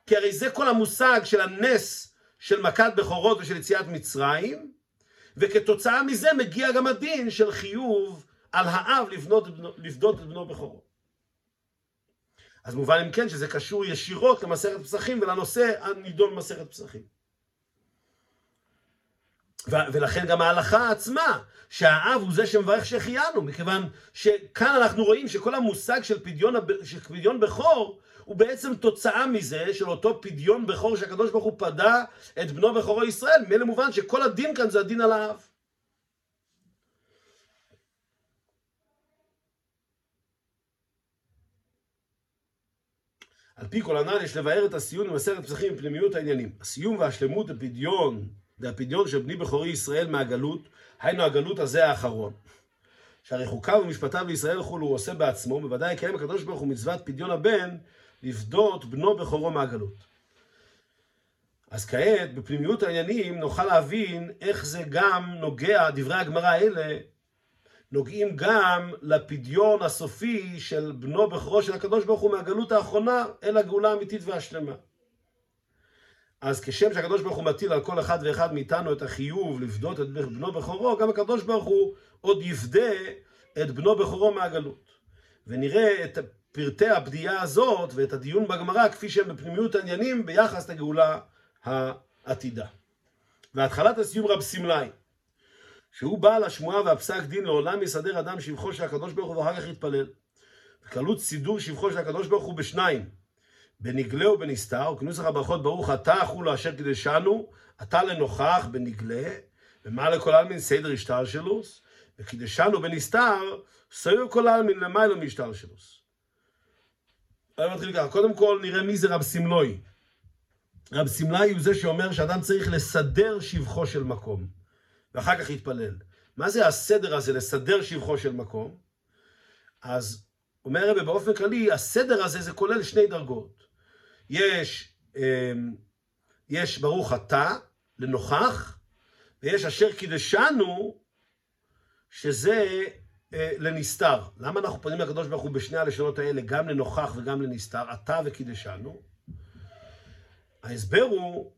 כי הרי זה כל המושג של הנס של מכת בכורות ושל יציאת מצרים, וכתוצאה מזה מגיע גם הדין של חיוב על האב לפדות את בנו בכורו. אז מובן אם כן שזה קשור ישירות למסכת פסחים ולנושא הנידון במסכת פסחים. ולכן גם ההלכה עצמה, שהאב הוא זה שמברך שהחיינו, מכיוון שכאן אנחנו רואים שכל המושג של פדיון, של פדיון בכור הוא בעצם תוצאה מזה של אותו פדיון בכור שהקדוש ברוך הוא פדה את בנו בכורו ישראל, מילא מובן שכל הדין כאן זה הדין על האב. על פי כל הנ"ל יש לבאר את הסיום במסכת פסחים בפנימיות העניינים. הסיום והשלמות הפדיון, זה הפדיון של בני בכורי ישראל מהגלות, היינו הגלות הזה האחרון. שהרי חוקיו ומשפטיו לישראל חולו הוא עושה בעצמו, בוודאי יקיים הקדוש ברוך הוא מצוות פדיון הבן, לפדות בנו בכורו מהגלות. אז כעת, בפנימיות העניינים, נוכל להבין איך זה גם נוגע, דברי הגמרא האלה, נוגעים גם לפדיון הסופי של בנו בכורו של הקדוש ברוך הוא מהגלות האחרונה אל הגאולה האמיתית והשלמה. אז כשם שהקדוש ברוך הוא מטיל על כל אחד ואחד מאיתנו את החיוב לפדות את בנו בכורו, גם הקדוש ברוך הוא עוד יפדה את בנו בכורו מהגלות. ונראה את פרטי הבדיעה הזאת ואת הדיון בגמרא כפי שהם בפנימיות העניינים ביחס לגאולה העתידה. והתחלת הסיום רב סמלאי, שהוא בעל השמועה והפסק דין לעולם יסדר אדם שבחו של הקדוש ברוך הוא ואחר כך יתפלל. בקלות סידור שבחו של הקדוש ברוך הוא בשניים, בנגלה ובנסתר, וכנוסח הברכות ברוך אתה אכולו אשר קידשנו, אתה לנוכח בנגלה, ומה לכל עלמין סדר השתלשלוס, וקידשנו בנסתר, סויו כל עלמין למיילו משתלשלוס. אני מתחיל ככה, קודם כל נראה מי זה רב סמלוי. רב סמלאי הוא זה שאומר שאדם צריך לסדר שבחו של מקום, ואחר כך יתפלל. מה זה הסדר הזה, לסדר שבחו של מקום? אז אומר הרב באופן כללי, הסדר הזה זה כולל שני דרגות. יש, אמ, יש ברוך אתה, לנוכח, ויש אשר קידשנו, שזה אה, לנסתר. למה אנחנו פונים לקדוש ברוך הוא בשני הלשונות האלה, גם לנוכח וגם לנסתר, אתה וקידשנו? ההסבר הוא,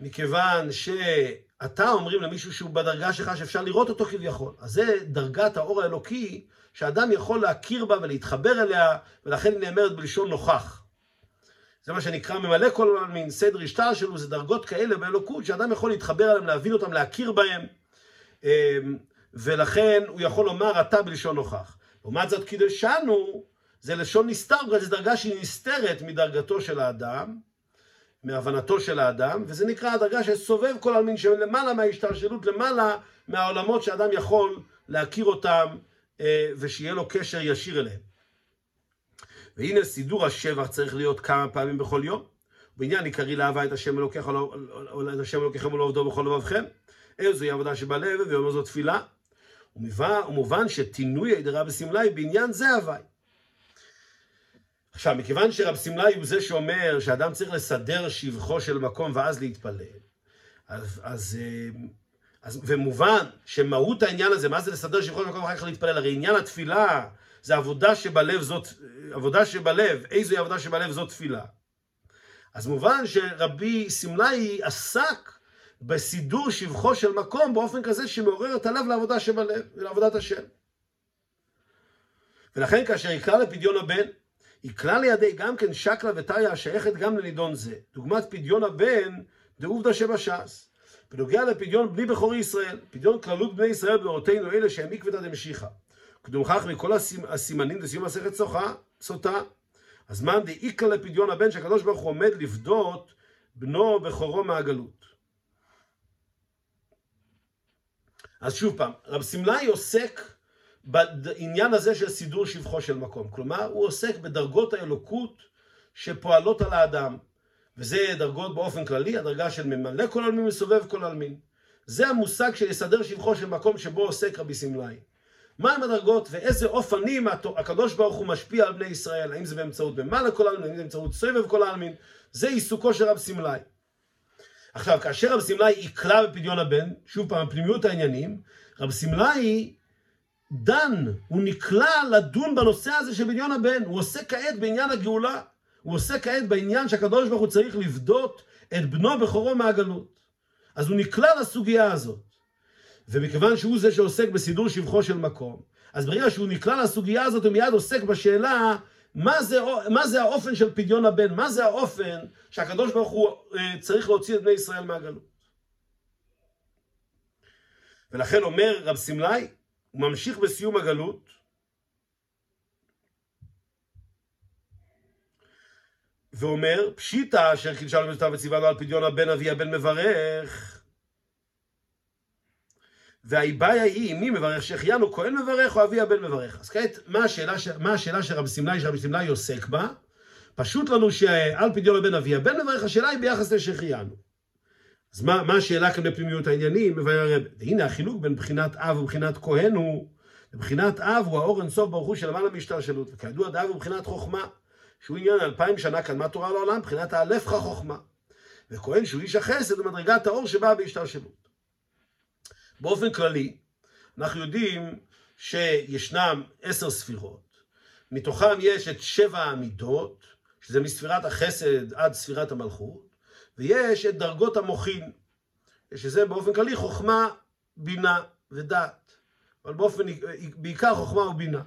מכיוון שאתה אומרים למישהו שהוא בדרגה שלך שאפשר לראות אותו כביכול. אז זה דרגת האור האלוקי שאדם יכול להכיר בה ולהתחבר אליה, ולכן היא נאמרת בלשון נוכח. זה מה שנקרא ממלא כל מין סדר השטר שלו, זה דרגות כאלה באלוקות שאדם יכול להתחבר אליהם, להבין אותם, להכיר בהם, אמ, ולכן הוא יכול לומר אתה בלשון נוכח. לעומת זאת קידשנו זה לשון נסתר, זו דרגה שהיא נסתרת מדרגתו של האדם, מהבנתו של האדם, וזה נקרא הדרגה שסובב כל העלמין שלמעלה מההשתלשלות, למעלה מהעולמות שאדם יכול להכיר אותם אה, ושיהיה לו קשר ישיר אליהם. והנה סידור השבח צריך להיות כמה פעמים בכל יום. בעניין עיקרי לאהבה את השם אלוקיך את השם אלוקיכם ולעובדו בכל לבבכם. איזוהי עבודה שבלב ואומר זו תפילה. ומובן שתינוי הידרה בסמלי בעניין זה הווי. עכשיו, מכיוון שרב סמלי הוא זה שאומר שאדם צריך לסדר שבחו של מקום ואז להתפלל, אז, אז, אה, אז ומובן שמהות העניין הזה, מה זה לסדר שבחו של מקום ואחר כך להתפלל? הרי עניין התפילה זה עבודה שבלב זאת, עבודה שבלב, איזוהי עבודה שבלב זאת תפילה. אז מובן שרבי סמלי עסק בסידור שבחו של מקום באופן כזה שמעורר את הלב לעבודה שבלב, לעבודת השם. ולכן כאשר יקרא לפדיון הבן, יקרא לידי גם כן שקלה וטריה השייכת גם לנידון זה. דוגמת פדיון הבן דעובדא שבש"ס. בנוגע לפדיון בני בכורי ישראל, פדיון כללות בני ישראל בדורותינו אלה שהם עקבתא דמשיחא. קדום כך מכל הסימנים לסיום מסכת סוחה, סוטה. הזמן דאיקרא לפדיון הבן שהקדוש ברוך הוא עומד לפדות בנו בכורו מהגלות. אז שוב פעם, רב סמלאי עוסק בעניין הזה של סידור שבחו של מקום. כלומר, הוא עוסק בדרגות האלוקות שפועלות על האדם. וזה דרגות באופן כללי, הדרגה של ממלא כל עלמין מסובב כל עלמין. זה המושג של יסדר שבחו של מקום שבו עוסק רבי סמלאי. מהם הדרגות ואיזה אופנים הקדוש ברוך הוא משפיע על בני ישראל, האם זה באמצעות ממלא כל העלמין, האם זה באמצעות סובב כל העלמין, זה עיסוקו של רב סמלאי. עכשיו, כאשר רב סמלאי יקרא בפדיון הבן, שוב פעם, פנימיות העניינים, רב סמלאי דן, הוא נקלע לדון בנושא הזה של בניון הבן, הוא עושה כעת בעניין הגאולה, הוא עושה כעת בעניין שהקדוש ברוך הוא צריך לפדות את בנו בכורו מהגלות. אז הוא נקלע לסוגיה הזאת. ומכיוון שהוא זה שעוסק בסידור שבחו של מקום, אז ברגע שהוא נקלע לסוגיה הזאת הוא מיד עוסק בשאלה מה זה, מה זה האופן של פדיון הבן, מה זה האופן שהקדוש ברוך הוא אה, צריך להוציא את בני ישראל מהגלות. ולכן אומר רב סמלאי, הוא ממשיך בסיום הגלות, ואומר, פשיטא אשר מכתב וציווה לו על פדיון הבן אבי הבן מברך. והאיבאיה היא, מי מברך? שהחיינו כהן מברך או אבי הבן מברך? אז כעת, מה השאלה, מה השאלה שרבי סמלאי, שרבי סמלאי עוסק בה? פשוט לנו שעל פדיון הבן אבי הבן מברך, השאלה היא ביחס לשהחיינו. אז מה, מה השאלה כאן בפנימיות העניינים? מבאר. והנה החילוק בין בחינת אב ובחינת כהן הוא, בחינת אב הוא האור אינסוף ברוך הוא שלמעלה מהשתלשלות, וכידוע דאב הוא בחינת חוכמה, שהוא עניין אלפיים שנה קדמה תורה לעולם, בחינת האלף חוכמה. וכהן שהוא איש החסד הוא מדרגת האור שבאה בהשתלשלות. באופן כללי, אנחנו יודעים שישנם עשר ספירות, מתוכם יש את שבע המידות, שזה מספירת החסד עד ספירת המלכות, ויש את דרגות המוחין, שזה באופן כללי חוכמה, בינה ודעת, אבל באופן, בעיקר חוכמה ובינה.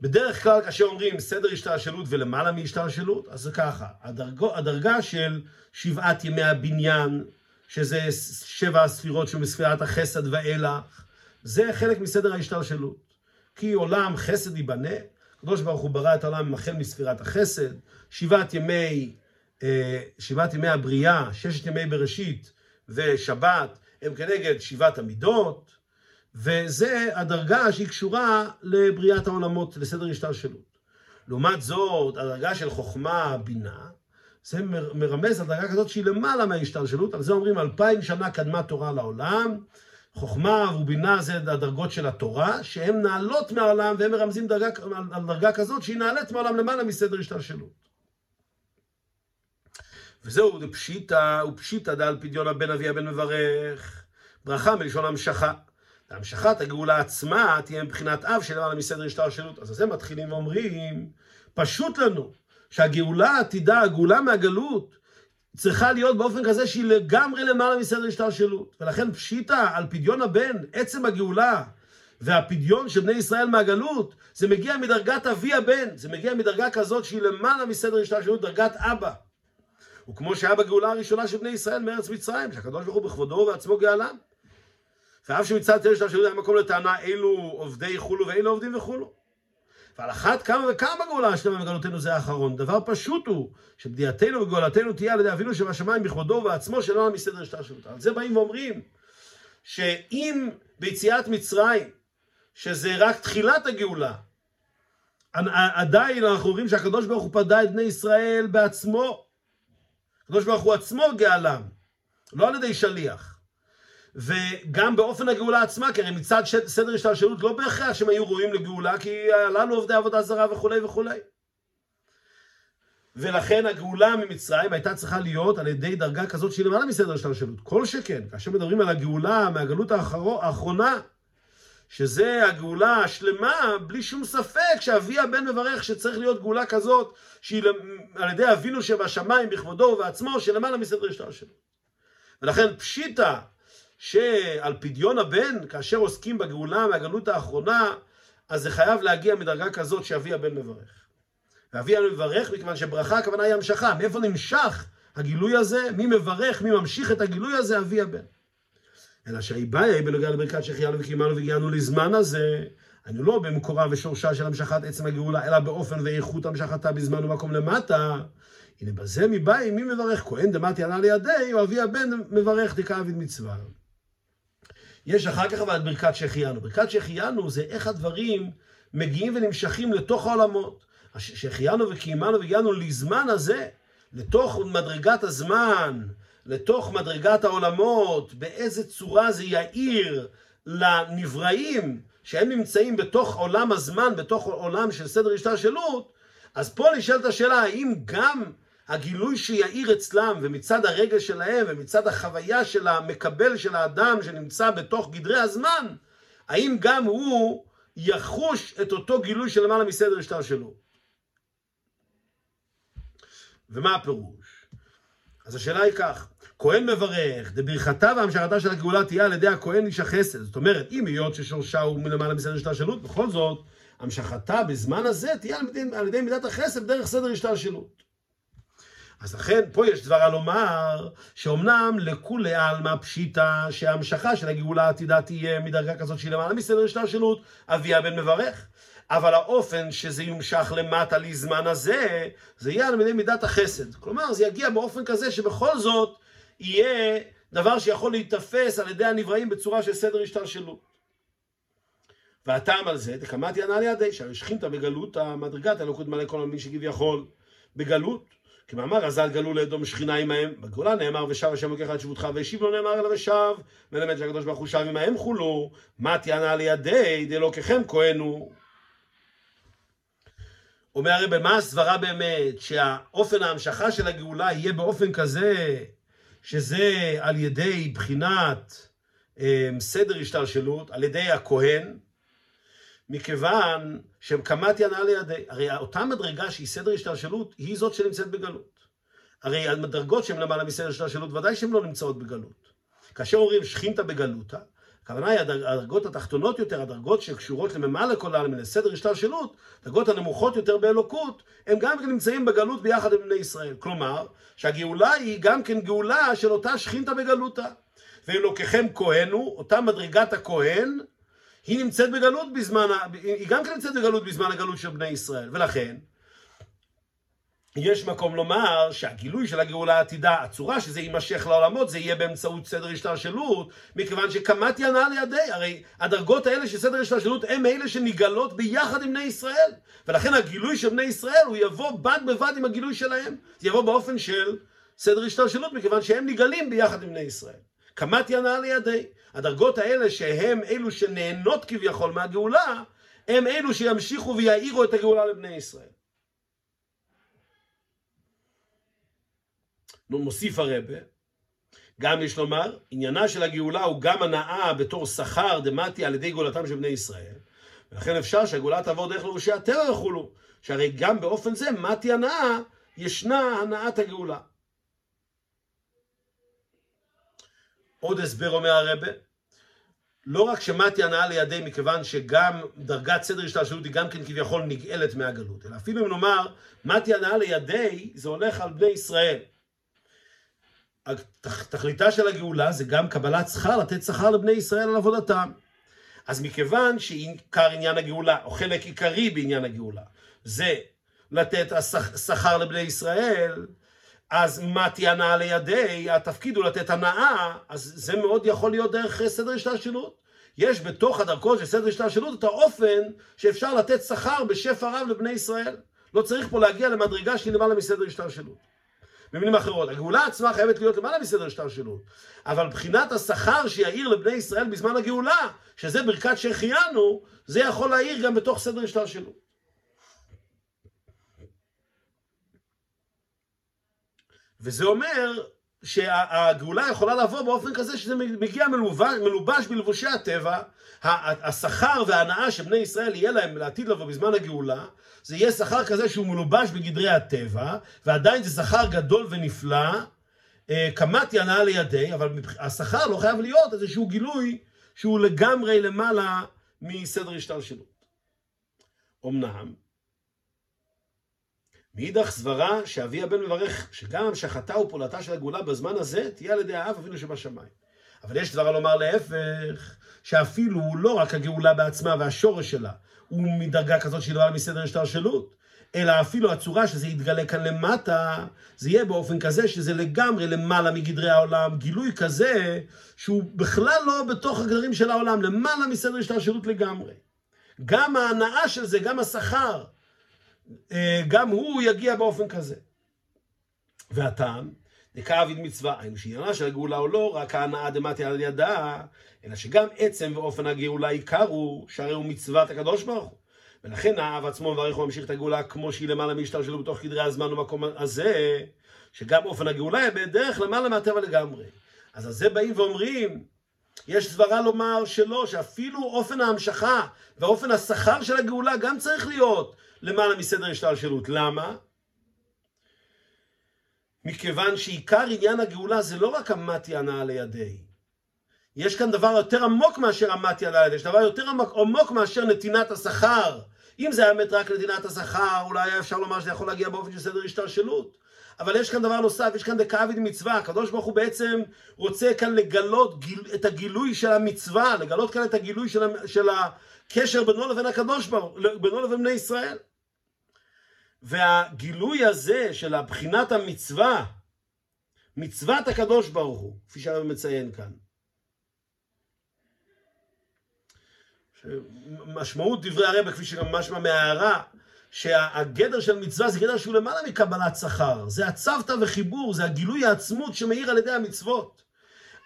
בדרך כלל כאשר אומרים סדר השתלשלות ולמעלה מהשתלשלות, אז זה ככה, הדרגו, הדרגה של שבעת ימי הבניין, שזה שבע הספירות שהוא מספירת החסד ואילך, זה חלק מסדר ההשתלשלות. כי עולם חסד ייבנה, הקדוש ברוך הוא ברא את העולם החל מספירת החסד, שבעת ימי, אה, שבעת ימי הבריאה, ששת ימי בראשית ושבת הם כנגד שבעת המידות, וזה הדרגה שהיא קשורה לבריאת העולמות, לסדר השתלשלות. לעומת זאת, הדרגה של חוכמה, בינה, זה מרמז על דרגה כזאת שהיא למעלה מההשתלשלות, על זה אומרים אלפיים שנה קדמה תורה לעולם, חוכמה ובינה זה הדרגות של התורה, שהן נעלות מהעולם והם מרמזים דרגה, על דרגה כזאת שהיא נעלית מהעולם למעלה מסדר השתלשלות. וזהו, זה פשיטא, ופשיטא דל פדיון הבן אבי הבן מברך, ברכה מלשון המשכה. המשכת הגאולה עצמה תהיה מבחינת אב שלמעלה מסדר השתלשלות. אז זה מתחילים ואומרים, פשוט לנו שהגאולה העתידה, הגאולה מהגלות, צריכה להיות באופן כזה שהיא לגמרי למעלה מסדר השתלשלות. ולכן פשיטה על פדיון הבן, עצם הגאולה והפדיון של בני ישראל מהגלות, זה מגיע מדרגת אבי הבן, זה מגיע מדרגה כזאת שהיא למעלה מסדר השתלשלות, דרגת אבא. וכמו שהיה בגאולה הראשונה של בני ישראל מארץ מצרים, שהקדוש ברוך הוא בכבודו ובעצמו גאלם. ואף שמצד תל השתלשלות היה מקום לטענה אילו עובדי חולו ואילו עובדים וחולו. ועל אחת כמה וכמה גאולה השלמה בגלותנו זה האחרון. דבר פשוט הוא שבדיעתנו וגאולתנו תהיה על ידי אבינו שבשמיים בכבודו ובעצמו שלא מסדר השתלשלות. על זה באים ואומרים שאם ביציאת מצרים, שזה רק תחילת הגאולה, עדיין אנחנו רואים שהקדוש ברוך הוא פדה את בני ישראל בעצמו. הקדוש ברוך הוא עצמו גאלם, לא על ידי שליח. וגם באופן הגאולה עצמה, כי הרי מצד סדר השתלשלות לא בהכרח שהם היו ראויים לגאולה, כי לנו עובדי עבודה זרה וכולי וכולי. ולכן הגאולה ממצרים הייתה צריכה להיות על ידי דרגה כזאת שהיא למעלה מסדר השתלשלות. כל שכן, כאשר מדברים על הגאולה מהגלות האחרונה, שזה הגאולה השלמה, בלי שום ספק שאבי הבן מברך שצריך להיות גאולה כזאת, שהיא על ידי אבינו שבשמיים בכבודו ובעצמו, שלמעלה מסדר השתלשלות. ולכן פשיטא שעל פדיון הבן, כאשר עוסקים בגאולה מהגלות האחרונה, אז זה חייב להגיע מדרגה כזאת שאבי הבן מברך. ואבי הבן מברך מכיוון שברכה הכוונה היא המשכה. מאיפה נמשך הגילוי הזה? מי מברך, מי ממשיך את הגילוי הזה? אבי הבן. אלא שהאיבאיה היא בנוגע לברכת שהחיינו וקיימנו והגיענו לזמן הזה, אני לא במקורה ושורשה של המשכת עצם הגאולה, אלא באופן ואיכות המשכתה בזמן ומקום למטה. הנה בזה מבאי, מי מברך? כהן דמתי עלה לידי, או אבי הבן מברך דקאביד מצווה. יש אחר כך אבל את ברכת שהחיינו. ברכת שהחיינו זה איך הדברים מגיעים ונמשכים לתוך העולמות. שהחיינו וקיימנו והגיענו לזמן הזה, לתוך מדרגת הזמן, לתוך מדרגת העולמות, באיזה צורה זה יאיר לנבראים שהם נמצאים בתוך עולם הזמן, בתוך עולם של סדר השתלשלות, אז פה נשאלת השאלה, האם גם הגילוי שיאיר אצלם, ומצד הרגע שלהם, ומצד החוויה של המקבל של האדם שנמצא בתוך גדרי הזמן, האם גם הוא יחוש את אותו גילוי של למעלה מסדר השתלשלות? ומה הפירוש? אז השאלה היא כך, כהן מברך, דברכתה והמשכתה של הגאולה תהיה על ידי הכהן איש החסד. זאת אומרת, אם היות ששורשה הוא מלמעלה מסדר השתלשלות, בכל זאת, המשכתה בזמן הזה תהיה על ידי, מידת החסד דרך סדר השתלשלות. אז לכן פה יש דברה לומר שאומנם לכולי עלמא פשיטא שההמשכה של הגאולה העתידה תהיה מדרגה כזאת שהיא למעלה מסדר השתלשלות, אבי הבן מברך. אבל האופן שזה יומשך למטה לזמן הזה, זה יהיה על ידי מידת החסד. כלומר, זה יגיע באופן כזה שבכל זאת יהיה דבר שיכול להיתפס על ידי הנבראים בצורה של סדר השתלשלות. והטעם על זה, דקמתי ענה לידי, שהרי שכינתא בגלות המדרגת אלוקות מלא כל המין שכביכול בגלות. כמאמר רז"ל גלו לאדום שכינה עמהם, בגאולה נאמר ושב השם לוקח את שבותך והשיב לא נאמר אלא ושב, מלמד שהקדוש ברוך הוא שב עמהם חולו, מה תענה לידי דלוקחם כהנו. אומר הרב, מה הסברה באמת? שהאופן ההמשכה של הגאולה יהיה באופן כזה, שזה על ידי בחינת אה, סדר השתלשלות, על ידי הכהן, מכיוון שקמת ינאה לידי. הרי אותה מדרגה שהיא סדר השתלשלות, היא זאת שנמצאת בגלות. הרי המדרגות שהן למעלה מסדר השתלשלות, ודאי שהן לא נמצאות בגלות. כאשר אומרים שכינתא בגלותא, הכוונה היא הדרגות התחתונות יותר, הדרגות שקשורות לממלא כל העלמין, לסדר השתלשלות, הדרגות הנמוכות יותר באלוקות, הם גם כן נמצאים בגלות ביחד עם בני ישראל. כלומר, שהגאולה היא גם כן גאולה של אותה שכינתא בגלותא. ואלוקיכם כהנו, אותה מדרגת הכהן, היא נמצאת בגלות בזמן, היא גם כן נמצאת בגלות בזמן הגלות של בני ישראל. ולכן, יש מקום לומר שהגילוי של הגאולה העתידה, הצורה שזה יימשך לעולמות, זה יהיה באמצעות סדר השתלשלות, מכיוון שקמת ינאה לידי, הרי הדרגות האלה של סדר השתלשלות הם אלה שנגלות ביחד עם בני ישראל. ולכן הגילוי של בני ישראל הוא יבוא בד בבד עם הגילוי שלהם. זה יבוא באופן של סדר השתלשלות, מכיוון שהם נגלים ביחד עם בני ישראל. קמת ינאה לידי. הדרגות האלה שהם אלו שנהנות כביכול מהגאולה, הם אלו שימשיכו ויעירו את הגאולה לבני ישראל. מוסיף הרבה, גם יש לומר, עניינה של הגאולה הוא גם הנאה בתור שכר דמטי על ידי גאולתם של בני ישראל. ולכן אפשר שהגאולה תעבור דרך לבושי הטרע וכולו, שהרי גם באופן זה, מתי הנאה, ישנה הנאת הגאולה. עוד הסבר אומר הרבה, לא רק שמתי הנאה לידי מכיוון שגם דרגת סדר השתלשלות היא גם כן כביכול נגאלת מהגלות, אלא אפילו אם נאמר מתי הנאה לידי זה הולך על בני ישראל. תכליתה של הגאולה זה גם קבלת שכר, לתת שכר לבני ישראל על עבודתם. אז מכיוון שעיקר עניין הגאולה, או חלק עיקרי בעניין הגאולה, זה לתת שכר לבני ישראל, אז מה תהיה הנאה לידי, התפקיד הוא לתת הנאה, אז זה מאוד יכול להיות דרך סדר השתלשלות. יש בתוך הדרכות של סדר השתלשלות את האופן שאפשר לתת שכר בשפע רב לבני ישראל. לא צריך פה להגיע למדרגה שהיא למעלה מסדר השתלשלות. במילים אחרות, הגאולה עצמה חייבת להיות למעלה מסדר השתלשלות, אבל מבחינת השכר שיעיר לבני ישראל בזמן הגאולה, שזה ברכת שהחיינו, זה יכול להעיר גם בתוך סדר השתלשלות. וזה אומר שהגאולה יכולה לבוא באופן כזה שזה מגיע מלובש, מלובש בלבושי הטבע, השכר וההנאה שבני ישראל יהיה להם לעתיד לבוא בזמן הגאולה, זה יהיה שכר כזה שהוא מלובש בגדרי הטבע, ועדיין זה שכר גדול ונפלא, אה, קמ"ט הנאה לידי, אבל השכר לא חייב להיות איזשהו גילוי שהוא לגמרי למעלה מסדר השתלשלות. אמנם, מאידך סברה שאבי הבן מברך שגם המשכתה ופעולתה של הגאולה בזמן הזה תהיה על ידי האב אפילו שבשמיים. אבל יש סברה לומר להפך, שאפילו לא רק הגאולה בעצמה והשורש שלה הוא מדרגה כזאת שהיא לא מסדר השתלשלות, אלא אפילו הצורה שזה יתגלה כאן למטה, זה יהיה באופן כזה שזה לגמרי למעלה מגדרי העולם, גילוי כזה שהוא בכלל לא בתוך הגדרים של העולם, למעלה מסדר השתלשלות לגמרי. גם ההנאה של זה, גם השכר, גם הוא יגיע באופן כזה. והטעם, דקה אביד מצווה, היינו שעניינה של הגאולה או לא, רק ההנאה דמטיה על ידה, אלא שגם עצם ואופן הגאולה עיקר הוא, שהרי הוא מצוות הקדוש ברוך הוא. ולכן האב עצמו מברך וממשיך את הגאולה כמו שהיא למעלה מהשתלשלות בתוך גדרי הזמן ובמקום הזה, שגם אופן הגאולה היא בדרך למעלה מהטבע לגמרי. אז על זה באים ואומרים, יש סברה לומר שלא, שאפילו אופן ההמשכה ואופן השכר של הגאולה גם צריך להיות למעלה מסדר השתלשלות. למה? מכיוון שעיקר עניין הגאולה זה לא רק המתי הנאה לידי. יש כאן דבר יותר עמוק מאשר המתי הנאה לידי, יש דבר יותר עמוק מאשר נתינת השכר. אם זה היה באמת רק נתינת השכר, אולי היה אפשר לומר שזה יכול להגיע באופן של סדר השתלשלות. אבל יש כאן דבר נוסף, יש כאן דקאביד מצווה, הקדוש ברוך הוא בעצם רוצה כאן לגלות גיל, את הגילוי של המצווה, לגלות כאן את הגילוי של, של הקשר בינו לבין הקדוש ברוך בינו לבין בני ישראל. והגילוי הזה של הבחינת המצווה, מצוות הקדוש ברוך הוא, כפי שהרב מציין כאן. משמעות דברי הרב, כפי שגם משמע מההערה, שהגדר של מצווה זה גדר שהוא למעלה מקבלת שכר. זה הצוותא וחיבור, זה הגילוי העצמות שמאיר על ידי המצוות.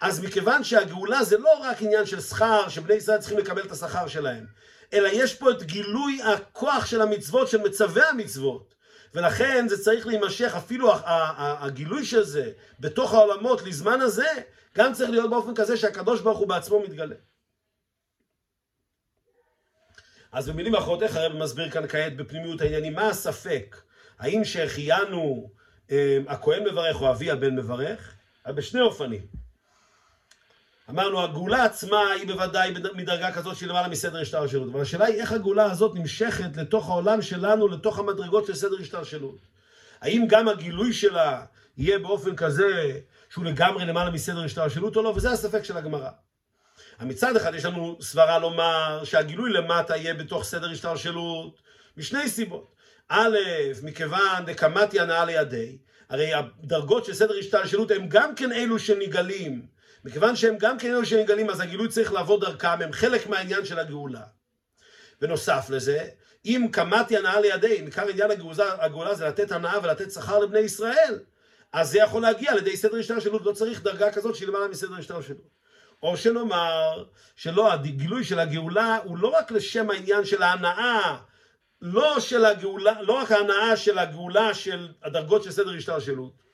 אז מכיוון שהגאולה זה לא רק עניין של שכר, שבני ישראל צריכים לקבל את השכר שלהם, אלא יש פה את גילוי הכוח של המצוות, של מצווי המצוות. ולכן זה צריך להימשך, אפילו הגילוי של זה בתוך העולמות לזמן הזה, גם צריך להיות באופן כזה שהקדוש ברוך הוא בעצמו מתגלה. אז במילים אחרות, איך הרב מסביר כאן כעת בפנימיות העניינים, מה הספק? האם שהחיינו אה, הכהן מברך או אבי הבן מברך? בשני אופנים. אמרנו, הגאולה עצמה היא בוודאי מדרגה כזאת שהיא למעלה מסדר השתלשלות, אבל השאלה היא איך הגאולה הזאת נמשכת לתוך העולם שלנו, לתוך המדרגות של סדר השתלשלות. האם גם הגילוי שלה יהיה באופן כזה שהוא לגמרי למעלה מסדר השתלשלות או לא, וזה הספק של הגמרא. מצד אחד יש לנו סברה לומר שהגילוי למטה יהיה בתוך סדר השתלשלות משני סיבות. א', מכיוון דקמתי הנאה לידי, הרי הדרגות של סדר השתלשלות הם גם כן אלו שנגלים. מכיוון שהם גם כן אלו שנגלים, אז הגילוי צריך לעבוד דרכם, הם חלק מהעניין של הגאולה. ונוסף לזה, אם קמתי הנאה לידי, עיקר עניין הגאולה, הגאולה זה לתת הנאה ולתת שכר לבני ישראל, אז זה יכול להגיע על ידי סדר השתלשלות, לא צריך דרגה כזאת שהיא למעלה מסדר השתלשלות. או שנאמר שלא, הגילוי של הגאולה הוא לא רק לשם העניין של ההנאה, לא של הגאולה, לא רק ההנאה של הגאולה של הדרגות של סדר השתלשלות,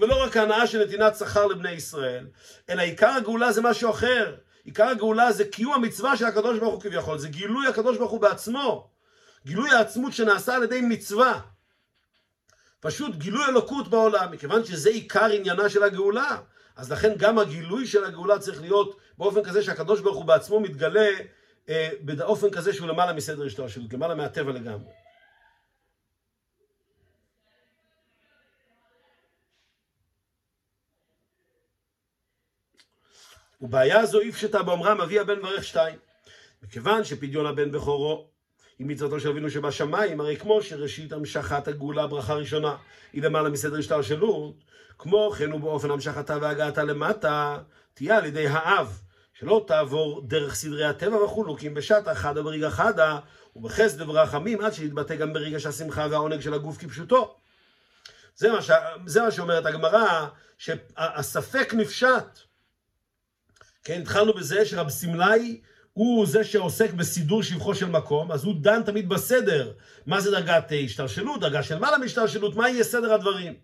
ולא רק ההנאה של נתינת שכר לבני ישראל, אלא עיקר הגאולה זה משהו אחר. עיקר הגאולה זה קיום המצווה של הקדוש ברוך הוא כביכול, זה גילוי הקדוש ברוך הוא בעצמו. גילוי העצמות שנעשה על ידי מצווה. פשוט גילוי אלוקות בעולם, מכיוון שזה עיקר עניינה של הגאולה. אז לכן גם הגילוי של הגאולה צריך להיות באופן כזה שהקדוש ברוך הוא בעצמו מתגלה אה, באופן כזה שהוא למעלה מסדר השתלשלות, למעלה מהטבע לגמרי. ובעיה זו אי פשטה באומרם אבי הבן ברך שתיים. מכיוון שפדיון הבן בכורו היא מצוותו של אבינו שבשמיים, הרי כמו שראשית המשכת הגאולה, ברכה ראשונה, היא למעלה מסדר השתלשלות, כמו כן ובאופן המשכתה והגעתה למטה, תהיה על ידי האב, שלא תעבור דרך סדרי הטבע אם בשעת חדה ברגע חדה, ובחסד וברחמים, עד שיתבטא גם ברגע שהשמחה והעונג של הגוף כפשוטו. זה מה, ש... זה מה שאומרת הגמרא, שהספק נפשט. כן, התחלנו בזה שרב סמלאי הוא זה שעוסק בסידור שבחו של מקום, אז הוא דן תמיד בסדר. מה זה דרגת השתלשלות, דרגה של מעלה מהשתלשלות, מה יהיה סדר הדברים.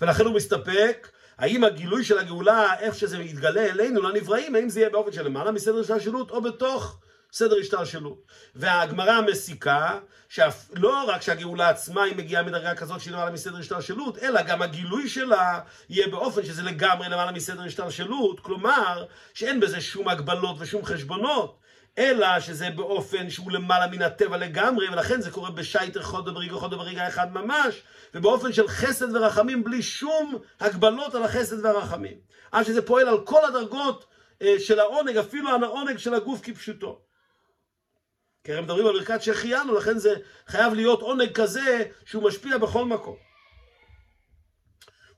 ולכן הוא מסתפק, האם הגילוי של הגאולה, איך שזה יתגלה אלינו, לנבראים, האם זה יהיה באופן של למעלה מסדר השתלשלות, או בתוך סדר השתלשלות. והגמרא מסיקה, שלא רק שהגאולה עצמה היא מגיעה מדרגה כזאת שהיא למעלה מסדר השתלשלות, אלא גם הגילוי שלה יהיה באופן שזה לגמרי למעלה מסדר השתלשלות, כלומר שאין בזה שום הגבלות ושום חשבונות. אלא שזה באופן שהוא למעלה מן הטבע לגמרי, ולכן זה קורה בשייטר חודו ברגע חודו ברגע אחד ממש, ובאופן של חסד ורחמים בלי שום הגבלות על החסד והרחמים. עד שזה פועל על כל הדרגות אה, של העונג, אפילו על העונג של הגוף כפשוטו. כי הרי מדברים על ברכת שהחיינו, לכן זה חייב להיות עונג כזה שהוא משפיע בכל מקום.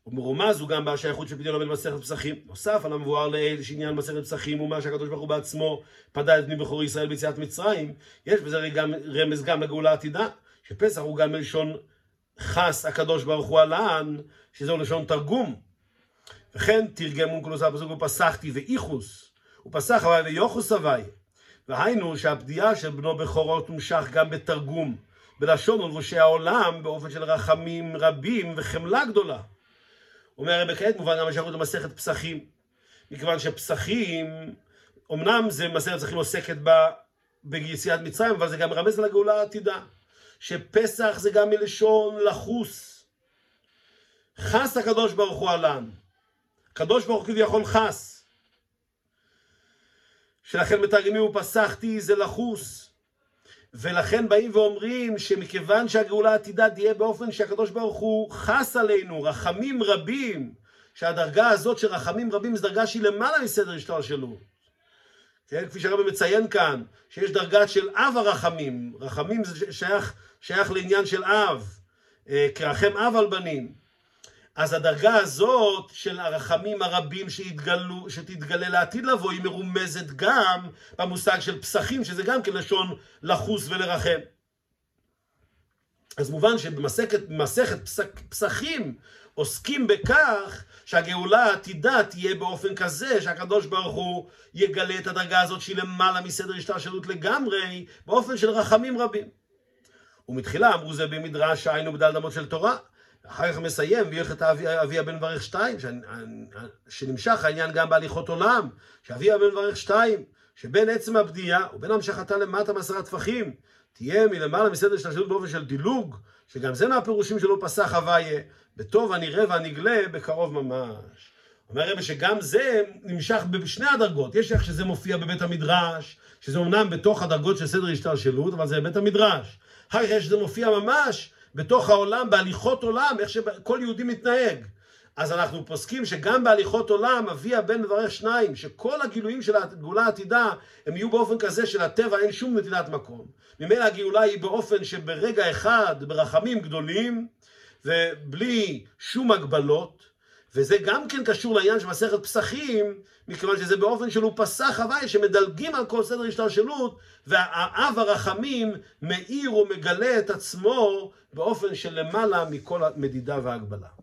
ומרומז הוא גם בשייכות של פדיון הבן מסכת פסחים. נוסף על המבואר לעיל שעניין מסכת פסחים הוא מה שהקדוש ברוך הוא בעצמו פדה את בני בכורי ישראל ביציאת מצרים. יש בזה גם רמז גם לגאולה עתידה, שפסח הוא גם מלשון חס הקדוש ברוך הוא עלן, שזהו לשון תרגום. וכן תרגם אונקולוס הפסוק ופסחתי ואיחוס, ופסח הווי ויוחוס הווי. והיינו שהפדיעה של בנו בכורו תומשך גם בתרגום, בלשון ולבושי העולם, באופן של רחמים רבים וחמלה גדולה. אומר הרב כעת מובן גם השייכות למסכת פסחים, מכיוון שפסחים, אמנם זה מסכת פסחים עוסקת ביציאת מצרים, אבל זה גם רמז לגאולה העתידה, שפסח זה גם מלשון לחוס. חס הקדוש ברוך הוא עלן. הקדוש ברוך הוא כביכול חס. שלכן מתרגמים ופסחתי זה לחוס. ולכן באים ואומרים שמכיוון שהגאולה העתידה תהיה באופן שהקדוש ברוך הוא חס עלינו, רחמים רבים, שהדרגה הזאת של רחמים רבים זו דרגה שהיא למעלה מסדר השתלשלות. כן, כפי שהרבא מציין כאן, שיש דרגה של אב הרחמים, רחמים זה שייך, שייך לעניין של אב, אה, כרחם אב על בנים. אז הדרגה הזאת של הרחמים הרבים שהתגלו, שתתגלה לעתיד לבוא, היא מרומזת גם במושג של פסחים, שזה גם כן לשון לחוס ולרחם. אז מובן שבמסכת פסק, פסחים עוסקים בכך שהגאולה העתידה תהיה באופן כזה שהקדוש ברוך הוא יגלה את הדרגה הזאת שהיא למעלה מסדר השתלשלות לגמרי, באופן של רחמים רבים. ומתחילה אמרו זה במדרש היינו בדל אמות של תורה. אחר כך מסיים, והלכת אביה בן מברך שתיים, שנמשך העניין גם בהליכות עולם, שאביה בן מברך שתיים, שבין עצם הבנייה ובין המשכתה למטה מעשרה טפחים, תהיה מלמעלה מסדר השתלשלות באופן של דילוג, שגם זה מהפירושים שלו פסח הוויה, בטוב הנראה והנגלה בקרוב ממש. אומר רבי שגם זה נמשך בשני הדרגות. יש איך שזה מופיע בבית המדרש, שזה אומנם בתוך הדרגות של סדר השתלשלות, אבל זה בבית המדרש. אחר כך שזה מופיע ממש בתוך העולם, בהליכות עולם, איך שכל יהודי מתנהג. אז אנחנו פוסקים שגם בהליכות עולם אבי הבן מברך שניים, שכל הגילויים של הגאולה העתידה הם יהיו באופן כזה שלטבע אין שום נטילת מקום. ממילא הגאולה היא באופן שברגע אחד, ברחמים גדולים, ובלי שום הגבלות, וזה גם כן קשור לעניין של מסכת פסחים, מכיוון שזה באופן של הוא פסח הוואי, שמדלגים על כל סדר השתלשלות, והאב הרחמים מאיר ומגלה את עצמו באופן של למעלה מכל המדידה וההגבלה.